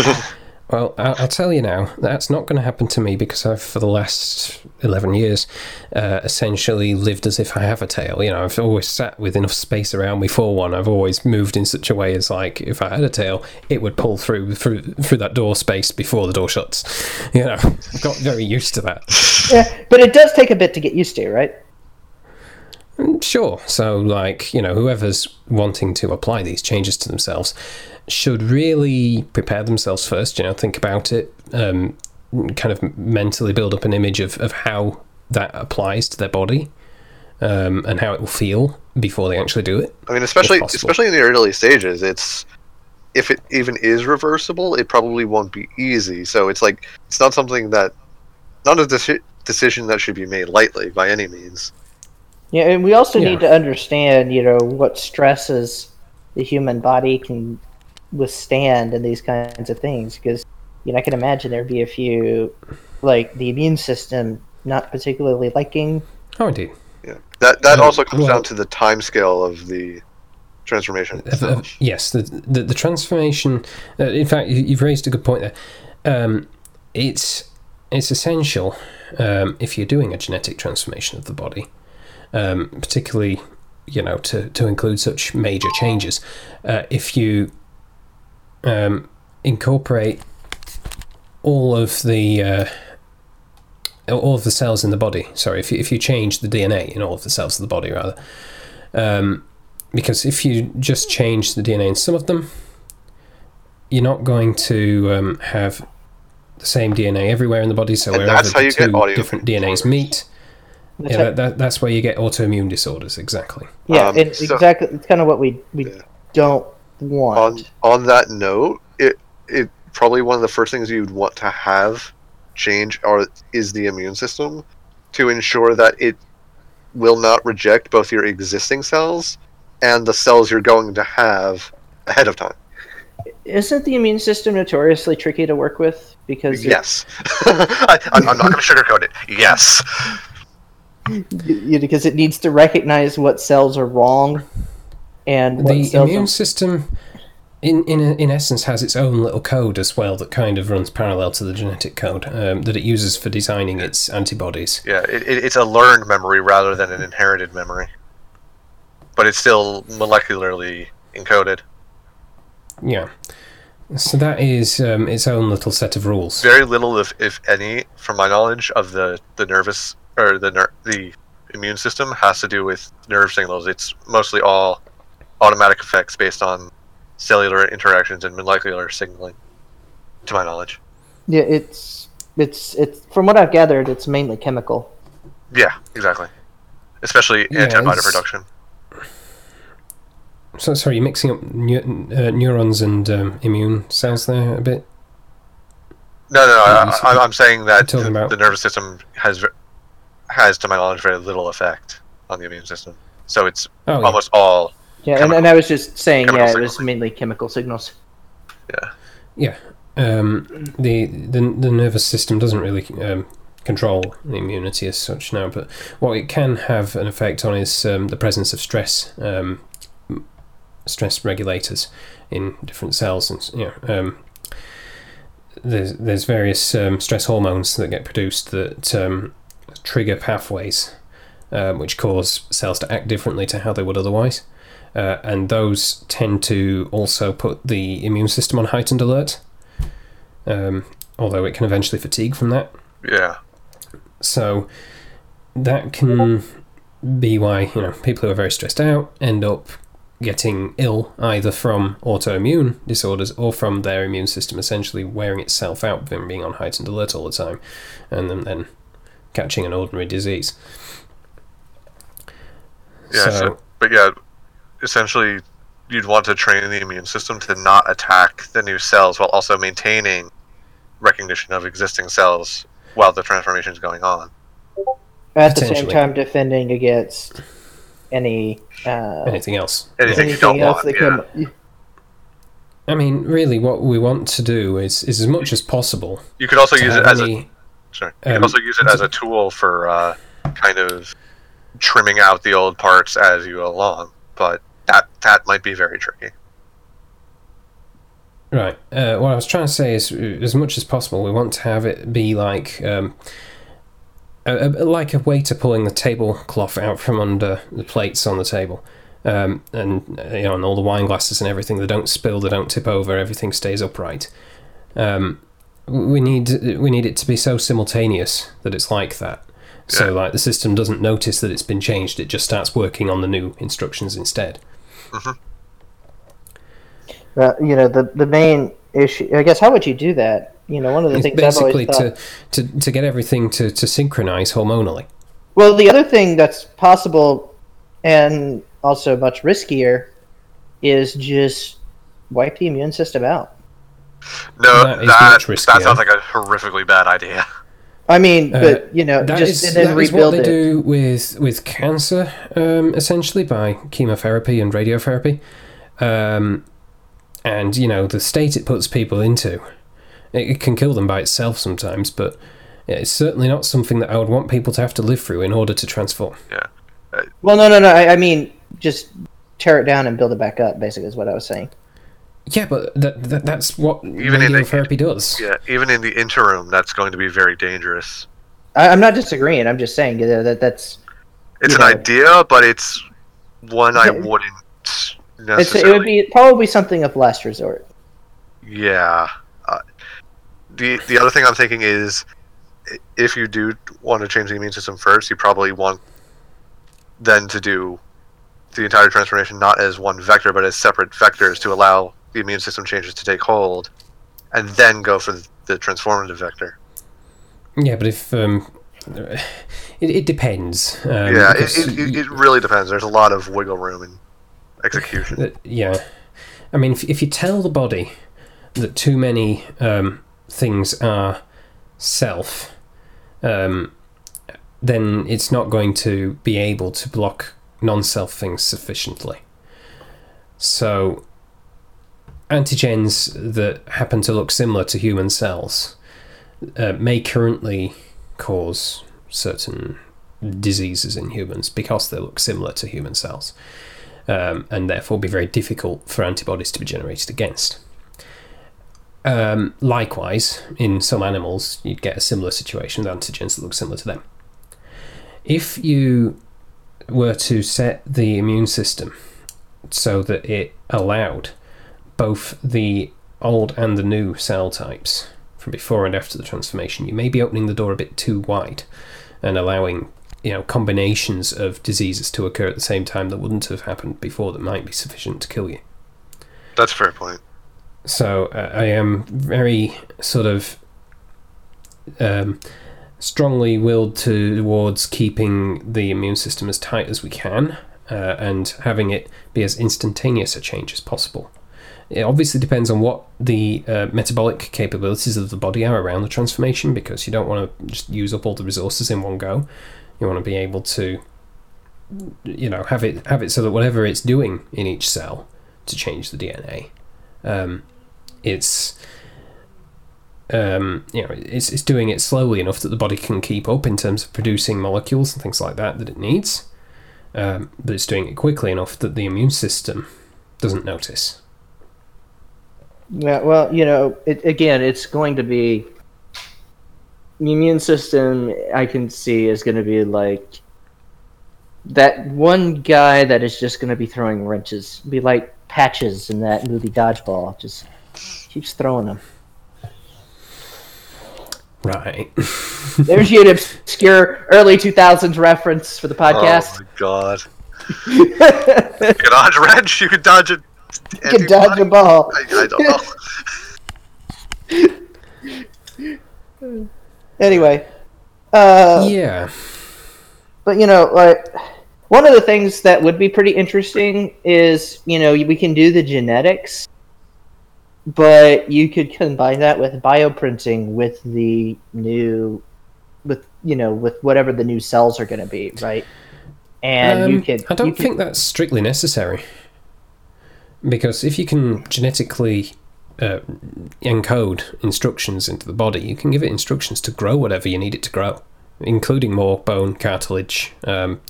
Well, I'll, tell you now, that's not going to happen to me because I've, for the last 11 years, uh, essentially lived as if I have a tail. You know, I've always sat with enough space around me for one. I've always moved in such a way as, like, if I had a tail, it would pull through through through that door space before the door shuts. You know, I've got very used to that. Yeah, but it does take a bit to get used to, right? Sure. So, like, you know, whoever's wanting to apply these changes to themselves should really prepare themselves first, you know, think about it, um, kind of mentally build up an image of, of how that applies to their body um, and how it will feel before they actually do it. I mean, especially especially in the early stages, it's if it even is reversible, it probably won't be easy. So it's like it's not something that not a deci- decision that should be made lightly by any means. Yeah, and we also Yeah. need to understand, you know, what stresses the human body can withstand and these kinds of things. Because, you know, I can imagine there'd be a few, like the immune system not particularly liking. Oh, indeed. Yeah, that that Um, also comes well- down to the time scale of the transformation. Of- of- yes, the, the the transformation. Uh, in fact, you- you've raised a good point there. Um, it's it's essential um, if you're doing a genetic transformation of the body, um, particularly you know to to include such major changes. Uh, if you um, incorporate all of the uh, all of the cells in the body. Sorry, if you, if you change the DNA in all of the cells of the body, rather. Um, because if you just change the DNA in some of them, you're not going to um, have the same DNA everywhere in the body, so And wherever that's how the you get two different DNAs meet, That's yeah, that, that, that's where you get autoimmune disorders. Exactly. yeah, Um, it, so- exactly. It's kind of what we we Yeah. don't want. on on that note, it it probably one of the first things you'd want to have change or is the immune system to ensure that it will not reject both your existing cells and the cells you're going to have ahead of time. Isn't the immune system notoriously tricky to work with? Because Yes, I, I'm, I'm not going to sugarcoat it. Yes, y- y- because it needs to recognize what cells are wrong and what the cells immune are- system, in in in essence, has its own little code as well that kind of runs parallel to the genetic code um, that it uses for designing its antibodies. yeah, it, it, it's a learned memory rather than an inherited memory, but it's still molecularly encoded. Yeah. So that is um, its own little set of rules. very little, if if any, from my knowledge of the the nervous or the ner- the immune system has to do with nerve signals. It's mostly all automatic effects based on cellular interactions and molecular signaling, to my knowledge. Yeah, it's it's it's from what I've gathered, it's mainly chemical. Yeah, exactly. Especially Yeah, antibody it's- production. So sorry, you're mixing up neu- uh, neurons and um, immune cells there a bit. No, no, no. I, I, I'm saying that the, about- the nervous system has ve- has, to my knowledge, very little effect on the immune system. So it's Oh, yeah. almost all Yeah, and, Chemical- and I was just saying, chemical yeah, it was mainly chemical signals. yeah. Yeah, um, the, the the nervous system doesn't really um, control the immunity as such now, but what it can have an effect on is um, the presence of stress um, stress regulators in different cells, and you know, um, there's there's various um, stress hormones that get produced that um, trigger pathways um, which cause cells to act differently to how they would otherwise. Uh, and those tend to also put the immune system on heightened alert, um, although it can eventually fatigue from that. Yeah. So that can be why you know people who are very stressed out end up getting ill either from autoimmune disorders or from their immune system essentially wearing itself out from being on heightened alert all the time, and then, then catching an ordinary disease. Yeah, so, So- but yeah, essentially, you'd want to train the immune system to not attack the new cells while also maintaining recognition of existing cells while the transformation is going on. At the same time, defending against any uh, Anything else? Anything you don't else want. that Yeah. could. I mean, really, what we want to do is, is as much as possible. You could also use have it as a sorry. You um, could also use it as a tool for uh, kind of trimming out the old parts as you go along. But that that might be very tricky. Right. Uh, what I was trying to say is, as much as possible, we want to have it be like, um, a, a, like a waiter pulling the tablecloth out from under the plates on the table, um, and you know, and all the wine glasses and everything. They don't spill. They don't tip over. Everything stays upright. Um, we need we need it to be so simultaneous that it's like that. So, Yeah. like, the system doesn't notice that it's been changed. It just starts working on the new instructions instead. Uh, you know, the the main issue. I guess how would you do that? You know, one of the It's things I've always basically thought. to, to, to get everything to, to synchronize hormonally. Well, the other thing that's possible, and also much riskier, is just wipe the immune system out. No, That that is that, sounds like a horrifically bad idea. I mean, Uh, but you know, That just is, and then that is what they it. do with with cancer, um, essentially by chemotherapy and radiotherapy, um, and you know the state it puts people into. It, it can kill them by itself sometimes, but it's certainly not something that I would want people to have to live through in order to transform. Yeah. Well, no, no, no. I, I mean, just tear it down and build it back up. Basically, is what I was saying. Yeah, but that, that that's what Even in the- radiotherapy does. Yeah, even in the interim, that's going to be very dangerous. I, I'm not disagreeing. I'm just saying that, that that's It's an know. idea, but it's one I wouldn't it's, necessarily. it would be probably something of last resort. Yeah. Uh, the the other thing I'm thinking is, if you do want to change the immune system first, you probably want then to do the entire transformation not as one vector, but as separate vectors to allow the immune system changes to take hold, and then go for the transformative vector. Yeah, but if um, it, it depends. Um, yeah, it, it, it, really depends. There's a lot of wiggle room in execution. Uh, yeah, I mean, if, if you tell the body that too many um, things are self, um, then it's not going to be able to block non-self things sufficiently. So, antigens that happen to look similar to human cells uh, may currently cause certain diseases in humans because they look similar to human cells um, and therefore be very difficult for antibodies to be generated against. Um, likewise, in some animals, you'd get a similar situation with antigens that look similar to them. If you were to set the immune system so that it allowed both the old and the new cell types from before and after the transformation, you may be opening the door a bit too wide and allowing you know combinations of diseases to occur at the same time that wouldn't have happened before that might be sufficient to kill you. That's a fair point. So uh, I am very sort of um, strongly willed towards keeping the immune system as tight as we can uh, and having it be as instantaneous a change as possible. It obviously depends on what the uh, metabolic capabilities of the body are around the transformation because you don't want to just use up all the resources in one go. You want to be able to, you know, have it have it so that whatever it's doing in each cell to change the DNA, um, it's um, you know it's it's doing it slowly enough that the body can keep up in terms of producing molecules and things like that that it needs, um, but it's doing it quickly enough that the immune system doesn't notice. Yeah, well, you know, it, again, it's going to be the immune system. I can see is going to be like that one guy that is just going to be throwing wrenches. Be like patches in that movie Dodgeball, just keeps throwing them. Right. There's your obscure early 2000s reference for the oh, podcast. Oh my god. you could dodge a wrench, you could dodge a. you can dodge a ball. I, I don't know. Anyway, uh, yeah. but you know, like one of the things that would be pretty interesting is you know we can do the genetics, but you could combine that with bioprinting with the new, with you know with whatever the new cells are going to be, right? And you Um, can. I don't you can- think that's strictly necessary. Because if you can genetically uh, encode instructions into the body, you can give it instructions to grow whatever you need it to grow, including more bone, cartilage, um,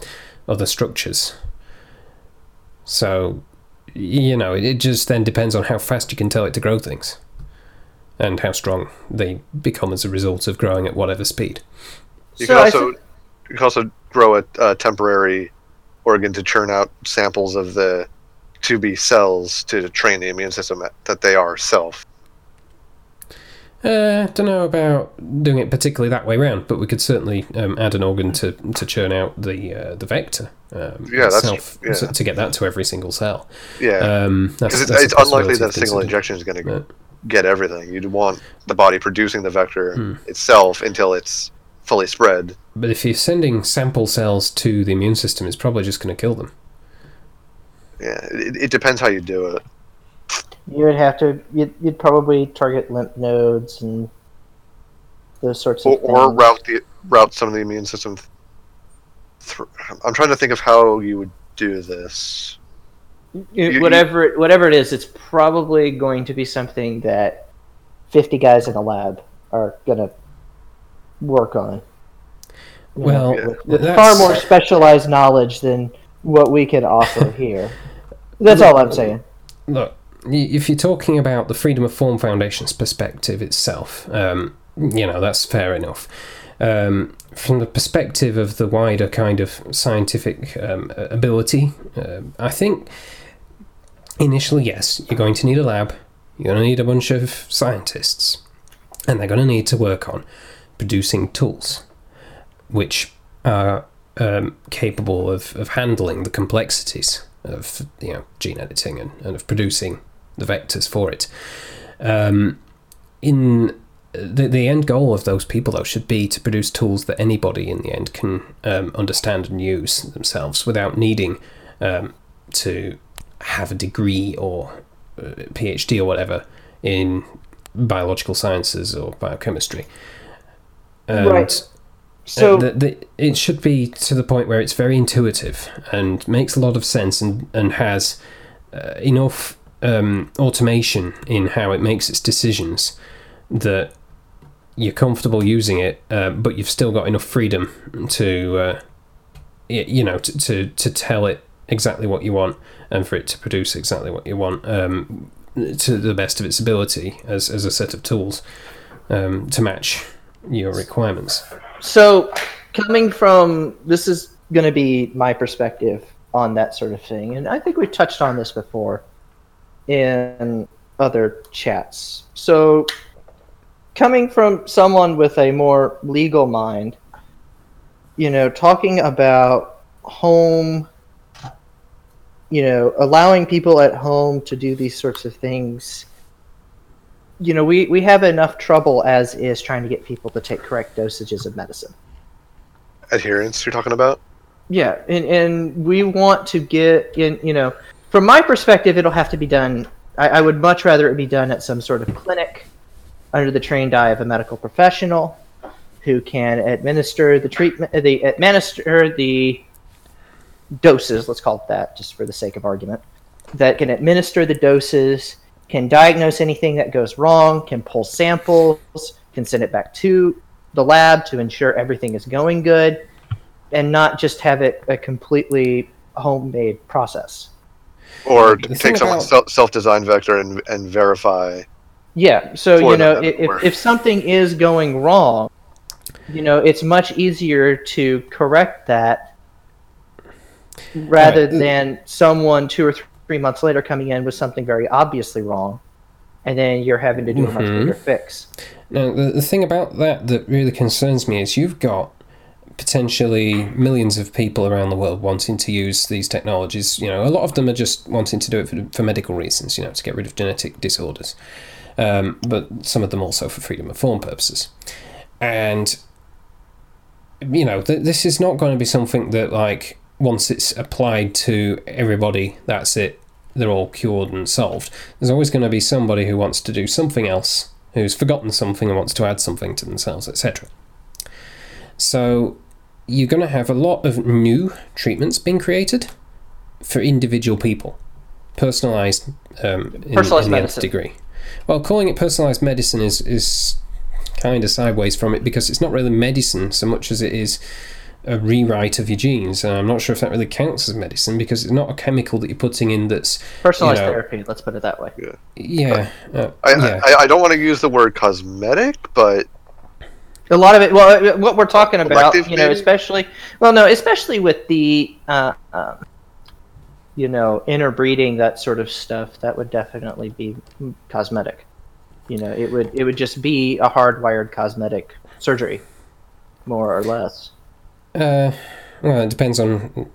other structures. So, you know, it just then depends on how fast you can tell it to grow things and how strong they become as a result of growing at whatever speed. You So can I also you can also grow a, a temporary organ to churn out samples of the to be cells to train the immune system that- they are self. Uh, don't know about doing it particularly that way round, but we could certainly um, add an organ to, to churn out the uh, the vector um, Yeah, that's- itself yeah. to get that to every single cell. Yeah, Um, that's, because it's, that's it's unlikely that a single injection is going to But- get everything. You'd want the body producing the vector Hmm. itself until it's fully spread. But if you're sending sample cells to the immune system, it's probably just going to kill them. Yeah, it, it depends how you do it. You would have to. You'd, you'd probably target lymph nodes and those sorts of or, things. or route the route some of the immune system. Through. I'm trying to think of how you would do this. You- you- whatever it, whatever it is, it's probably going to be something that fifty guys in a lab are gonna work on. You know, Well, with, with far more specialized knowledge than what we can offer here. That's all I'm saying. Look, if you're talking about the Freedom of Form Foundation's perspective itself, um, you know, that's fair enough. Um, from the perspective of the wider kind of scientific um, ability, um I think initially, yes, you're going to need a lab, you're going to need a bunch of scientists, and they're going to need to work on producing tools which are um, capable of, of handling the complexities of you know gene editing and, and of producing the vectors for it. Um, in the the end goal of those people though should be to produce tools that anybody in the end can um, understand and use themselves without needing um, to have a degree or uh, PhD or whatever in biological sciences or biochemistry. And Right. So uh, the, the, it should be to the point where it's very intuitive and makes a lot of sense and, and has uh, enough um, automation in how it makes its decisions that you're comfortable using it, uh, but you've still got enough freedom to, uh, you know, to, to, to tell it exactly what you want and for it to produce exactly what you want um, to the best of its ability as, as a set of tools um, to match your requirements. So, coming from this is going to be my perspective on that sort of thing, and I think we've touched on this before in other chats. So, coming from someone with a more legal mind, you know, talking about home, you know, allowing people at home to do these sorts of things you know, we, we have enough trouble as is trying to get people to take correct dosages of medicine. Adherence you're talking about? Yeah, and, and we want to get in, you know, from my perspective, it'll have to be done. I, I would much rather it be done at some sort of clinic under the trained eye of a medical professional who can administer the treatment, the administer the doses, let's call it that, just for the sake of argument, that can administer the doses, can diagnose anything that goes wrong, can pull samples, can send it back to the lab to ensure everything is going good, and not just have it a completely homemade process. Or The take someone's about- self designed vector and, and verify. Yeah, so you know, if, if something is going wrong, you know, it's much easier to correct that rather Right. than someone two or th- three months later coming in with something very obviously wrong, and then you're having to do a much Mhm. bigger fix. Now, the, the thing about that that really concerns me is you've got potentially millions of people around the world wanting to use these technologies. You know, a lot of them are just wanting to do it for, for medical reasons, you know, to get rid of genetic disorders. Um, but some of them also for freedom of form purposes. And, you know, th- this is not going to be something that, like, once it's applied to everybody, that's it, they're all cured and solved. There's always going to be somebody who wants to do something else who's forgotten something and wants to add something to themselves, etc. So you're going to have a lot of new treatments being created for individual people, personalized um, in, Personalized in the medicine. degree. Well, calling it personalized medicine is is kind of sideways from it because it's not really medicine so much as it is a rewrite of your genes. And I'm not sure if that really counts as medicine because it's not a chemical that you're putting in that's Personalized You know. therapy, let's put it that way. yeah uh, I, yeah. I, I don't want to use the word cosmetic, but A lot of it. Well, uh, what we're talking about, Elective, you know, maybe? especially well, no, especially with the, uh, um, you know, interbreeding that sort of stuff, that would definitely be cosmetic. You know, it would it would just be a hardwired cosmetic surgery, more or less. Uh, well, it depends on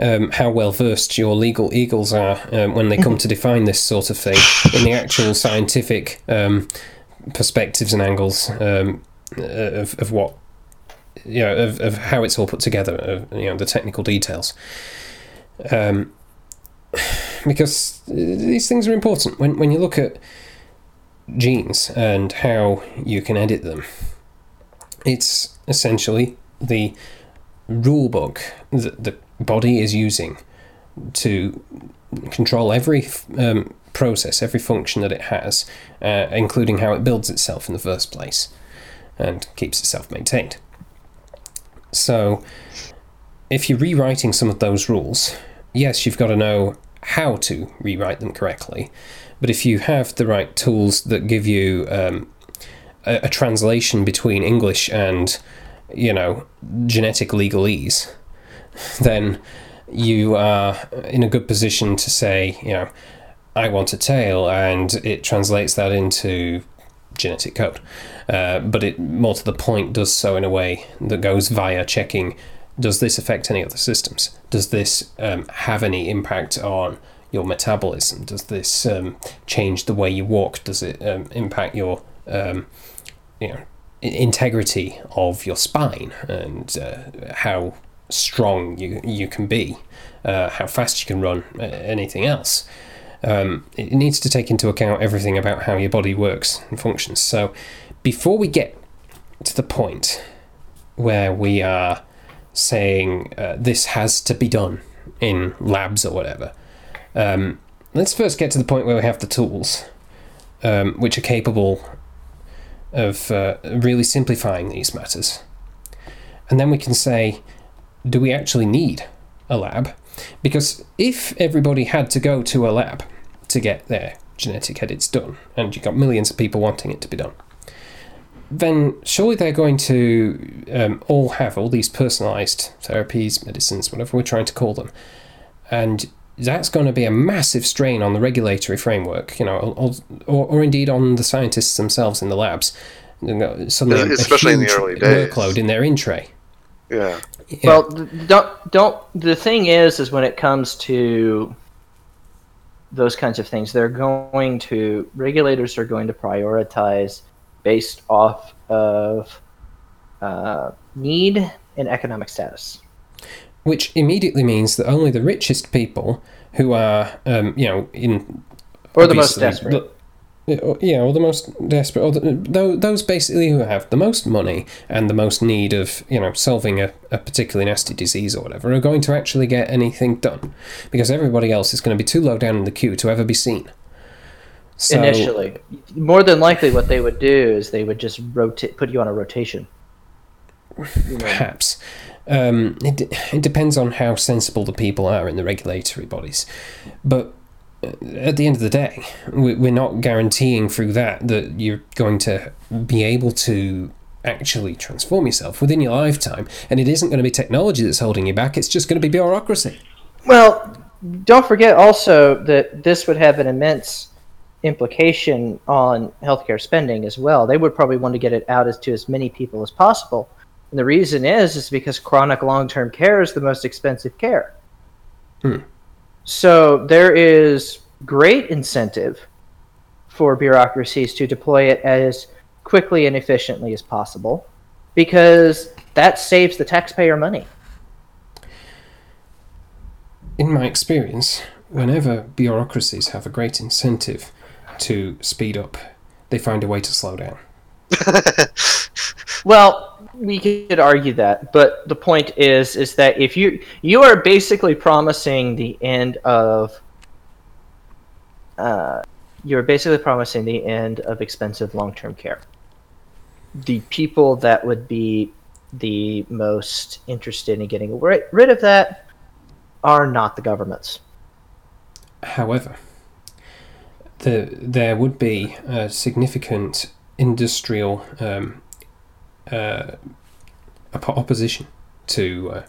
um, how well versed your legal eagles are um, when they come to define this sort of thing in the actual scientific um, perspectives and angles um, of, of what you know of, of how it's all put together, of, you know the technical details. Um, because these things are important when when you look at genes and how you can edit them. It's essentially the rule book that the body is using to control every um, process, every function that it has, uh, including how it builds itself in the first place and keeps itself maintained. So, if you're rewriting some of those rules, yes, you've got to know how to rewrite them correctly. But if you have the right tools that give you um, a, a translation between English and, you know, genetic legalese, then you are in a good position to say, you know, I want a tail, and it translates that into genetic code. Uh, but it, more to the point, does so in a way that goes via checking does this affect any other systems? Does this um, have any impact on your metabolism? Does this um, change the way you walk? Does it um, impact your um, you know integrity of your spine and uh, how strong you you can be, uh, how fast you can run, uh, anything else. Um, it needs to take into account everything about how your body works and functions. So, before we get to the point where we are saying uh, this has to be done in labs or whatever, um, let's first get to the point where we have the tools um, which are capable of uh, really simplifying these matters. And then we can say, do we actually need a lab? Because if everybody had to go to a lab to get their genetic edits done, and you've got millions of people wanting it to be done, then surely they're going to um, all have all these personalized therapies, medicines, whatever we're trying to call them. And that's going to be a massive strain on the regulatory framework, you know, or, or, or indeed on the scientists themselves in the labs. You know, Suddenly, a Especially in the huge early days. workload in their in tray. Yeah. Yeah. Well, don't don't. The thing is, is when it comes to those kinds of things, they're going to regulators are going to prioritize based off of uh, need and economic status. Which immediately means that only the richest people who are, um, you know, in Or the most desperate. the- yeah, or the most desperate, or the, those basically who have the most money and the most need of, you know, solving a, a particularly nasty disease or whatever, are going to actually get anything done, because everybody else is going to be too low down in the queue to ever be seen. So, Initially, more than likely, what they would do is they would just rotate, put you on a rotation. Perhaps. Um, it, it depends on how sensible the people are in the regulatory bodies. But uh, at the end of the day, we- we're not guaranteeing through that that you're going to be able to actually transform yourself within your lifetime. And it isn't going to be technology that's holding you back, it's just going to be bureaucracy. Well, don't forget also that this would have an immense implication on healthcare spending as well. They would probably want to get it out as to as many people as possible. And the reason is is because chronic long-term care is the most expensive care. Hmm. So there is great incentive for bureaucracies to deploy it as quickly and efficiently as possible because that saves the taxpayer money. In my experience, whenever bureaucracies have a great incentive to speed up, they find a way to slow down. Well, we could argue that, but the point is, is that if you you are basically promising the end of, uh, you're basically promising the end of expensive long-term care. The people that would be the most interested in getting rid of that are not the governments. However, the, there would be a significant industrial um, opposition to uh,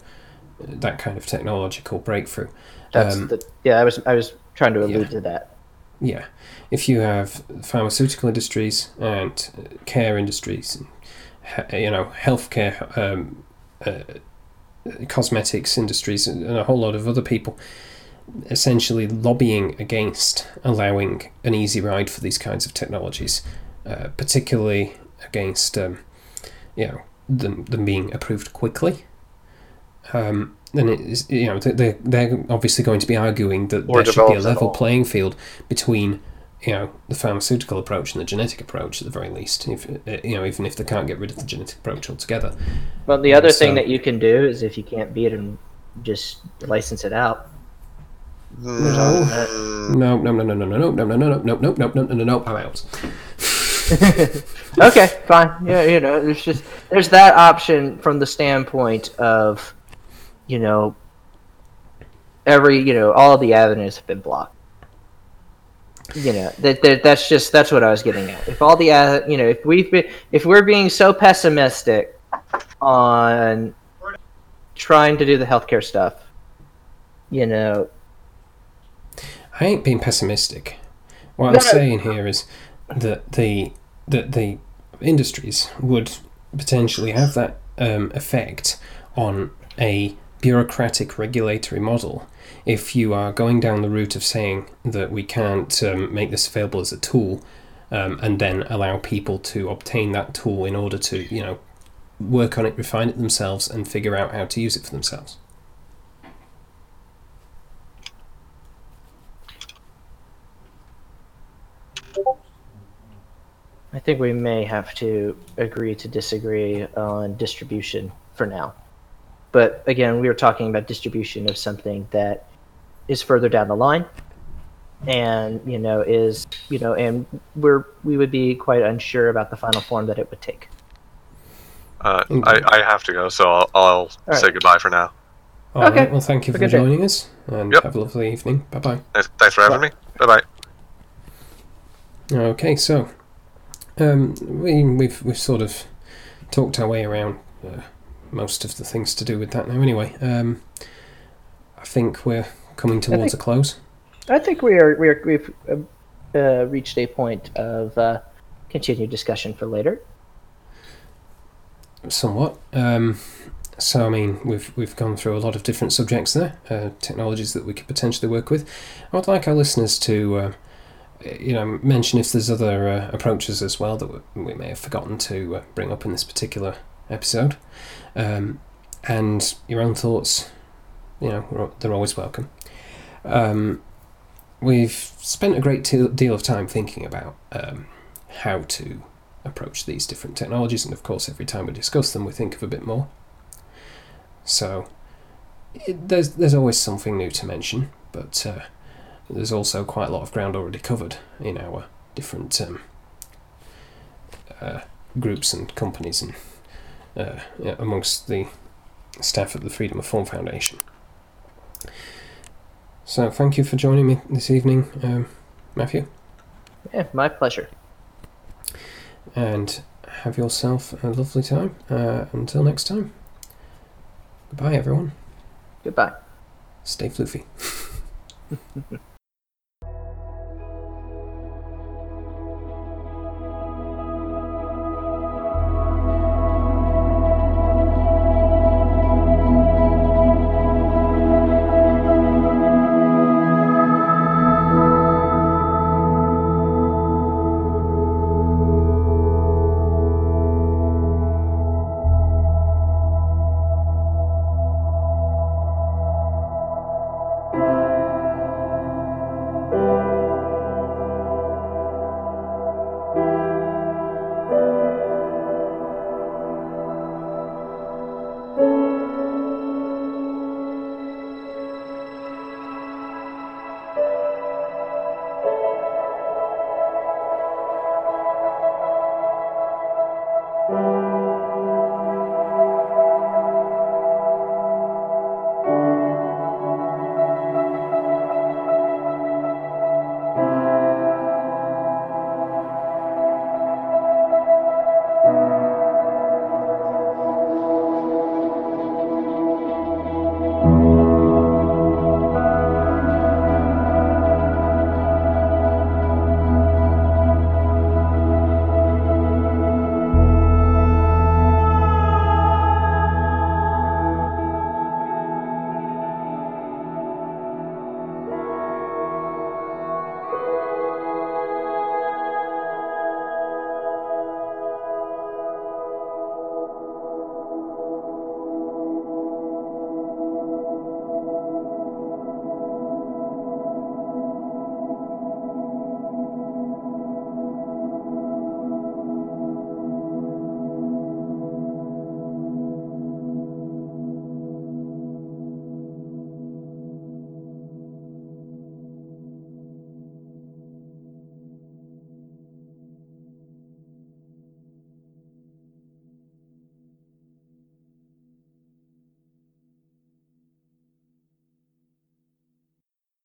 that kind of technological breakthrough. That's Um, the yeah. I was I was trying to allude yeah. to that. Yeah, if you have pharmaceutical industries and uh, care industries, and, you know, healthcare, um, uh, cosmetics industries, and a whole lot of other people, essentially lobbying against allowing an easy ride for these kinds of technologies, uh, particularly against, um, you know, them, them being approved quickly. Um, then it is, you know, they're, they're obviously going to be arguing that Or there should be a level playing field between, you know, the pharmaceutical approach and the genetic approach at the very least. If uh, you know, even if they can't get rid of the genetic approach altogether. Well, the other thing that you can do is if you can't beat it and just license it out. Mm, No, no, no, no, no, no, no, no, no, no, no, no, no, no, no, no, no, no, I'm out. Okay, fine. Yeah, you know, there's just there's that option from the standpoint of, you know, every you know all the avenues have been blocked. You know that, that that's just that's what I was getting at. If all the uh, you know if we've been if we're being so pessimistic on trying to do the healthcare stuff, you know, I ain't being pessimistic. What No, I'm saying here is that the that the industries would potentially have that um, effect on a bureaucratic regulatory model if you are going down the route of saying that we can't um, make this available as a tool um, and then allow people to obtain that tool in order to, you know, work on it, refine it themselves, and figure out how to use it for themselves. I think we may have to agree to disagree on distribution for now. But again, we were talking about distribution of something that is further down the line and you know is you know and we're we would be quite unsure about the final form that it would take Uh, Mm. I, I have to go, so I'll, I'll right. say goodbye for now. All right. Okay. Well, thank you Have for a good day. joining us, and Yep. have a lovely evening. Bye bye. Thanks, thanks for having me. Bye bye. Okay, so um, we, we've we've sort of talked our way around uh, most of the things to do with that now. Anyway, um, I think we're coming towards a close. i think we are we are we've uh, uh, reached a point of uh, continued discussion for later Somewhat. Um, so I mean, we've we've gone through a lot of different subjects there, uh, technologies that we could potentially work with. I would like our listeners to. You know, mention if there's other uh, approaches as well that we- may have forgotten to uh, bring up in this particular episode, um, and your own thoughts. You know, they're always welcome. Um, we've spent a great deal deal of time thinking about um, how to approach these different technologies, and of course, every time we discuss them, we think of a bit more. So, it, there's there's always something new to mention, but uh, there's also quite a lot of ground already covered in our different um, uh, groups and companies and uh, amongst the staff at the Freedom of Form Foundation. So, thank you for joining me this evening, um, Matthew, yeah my pleasure and have yourself a lovely time. Uh, until next time. Goodbye, everyone. goodbye Stay floofy.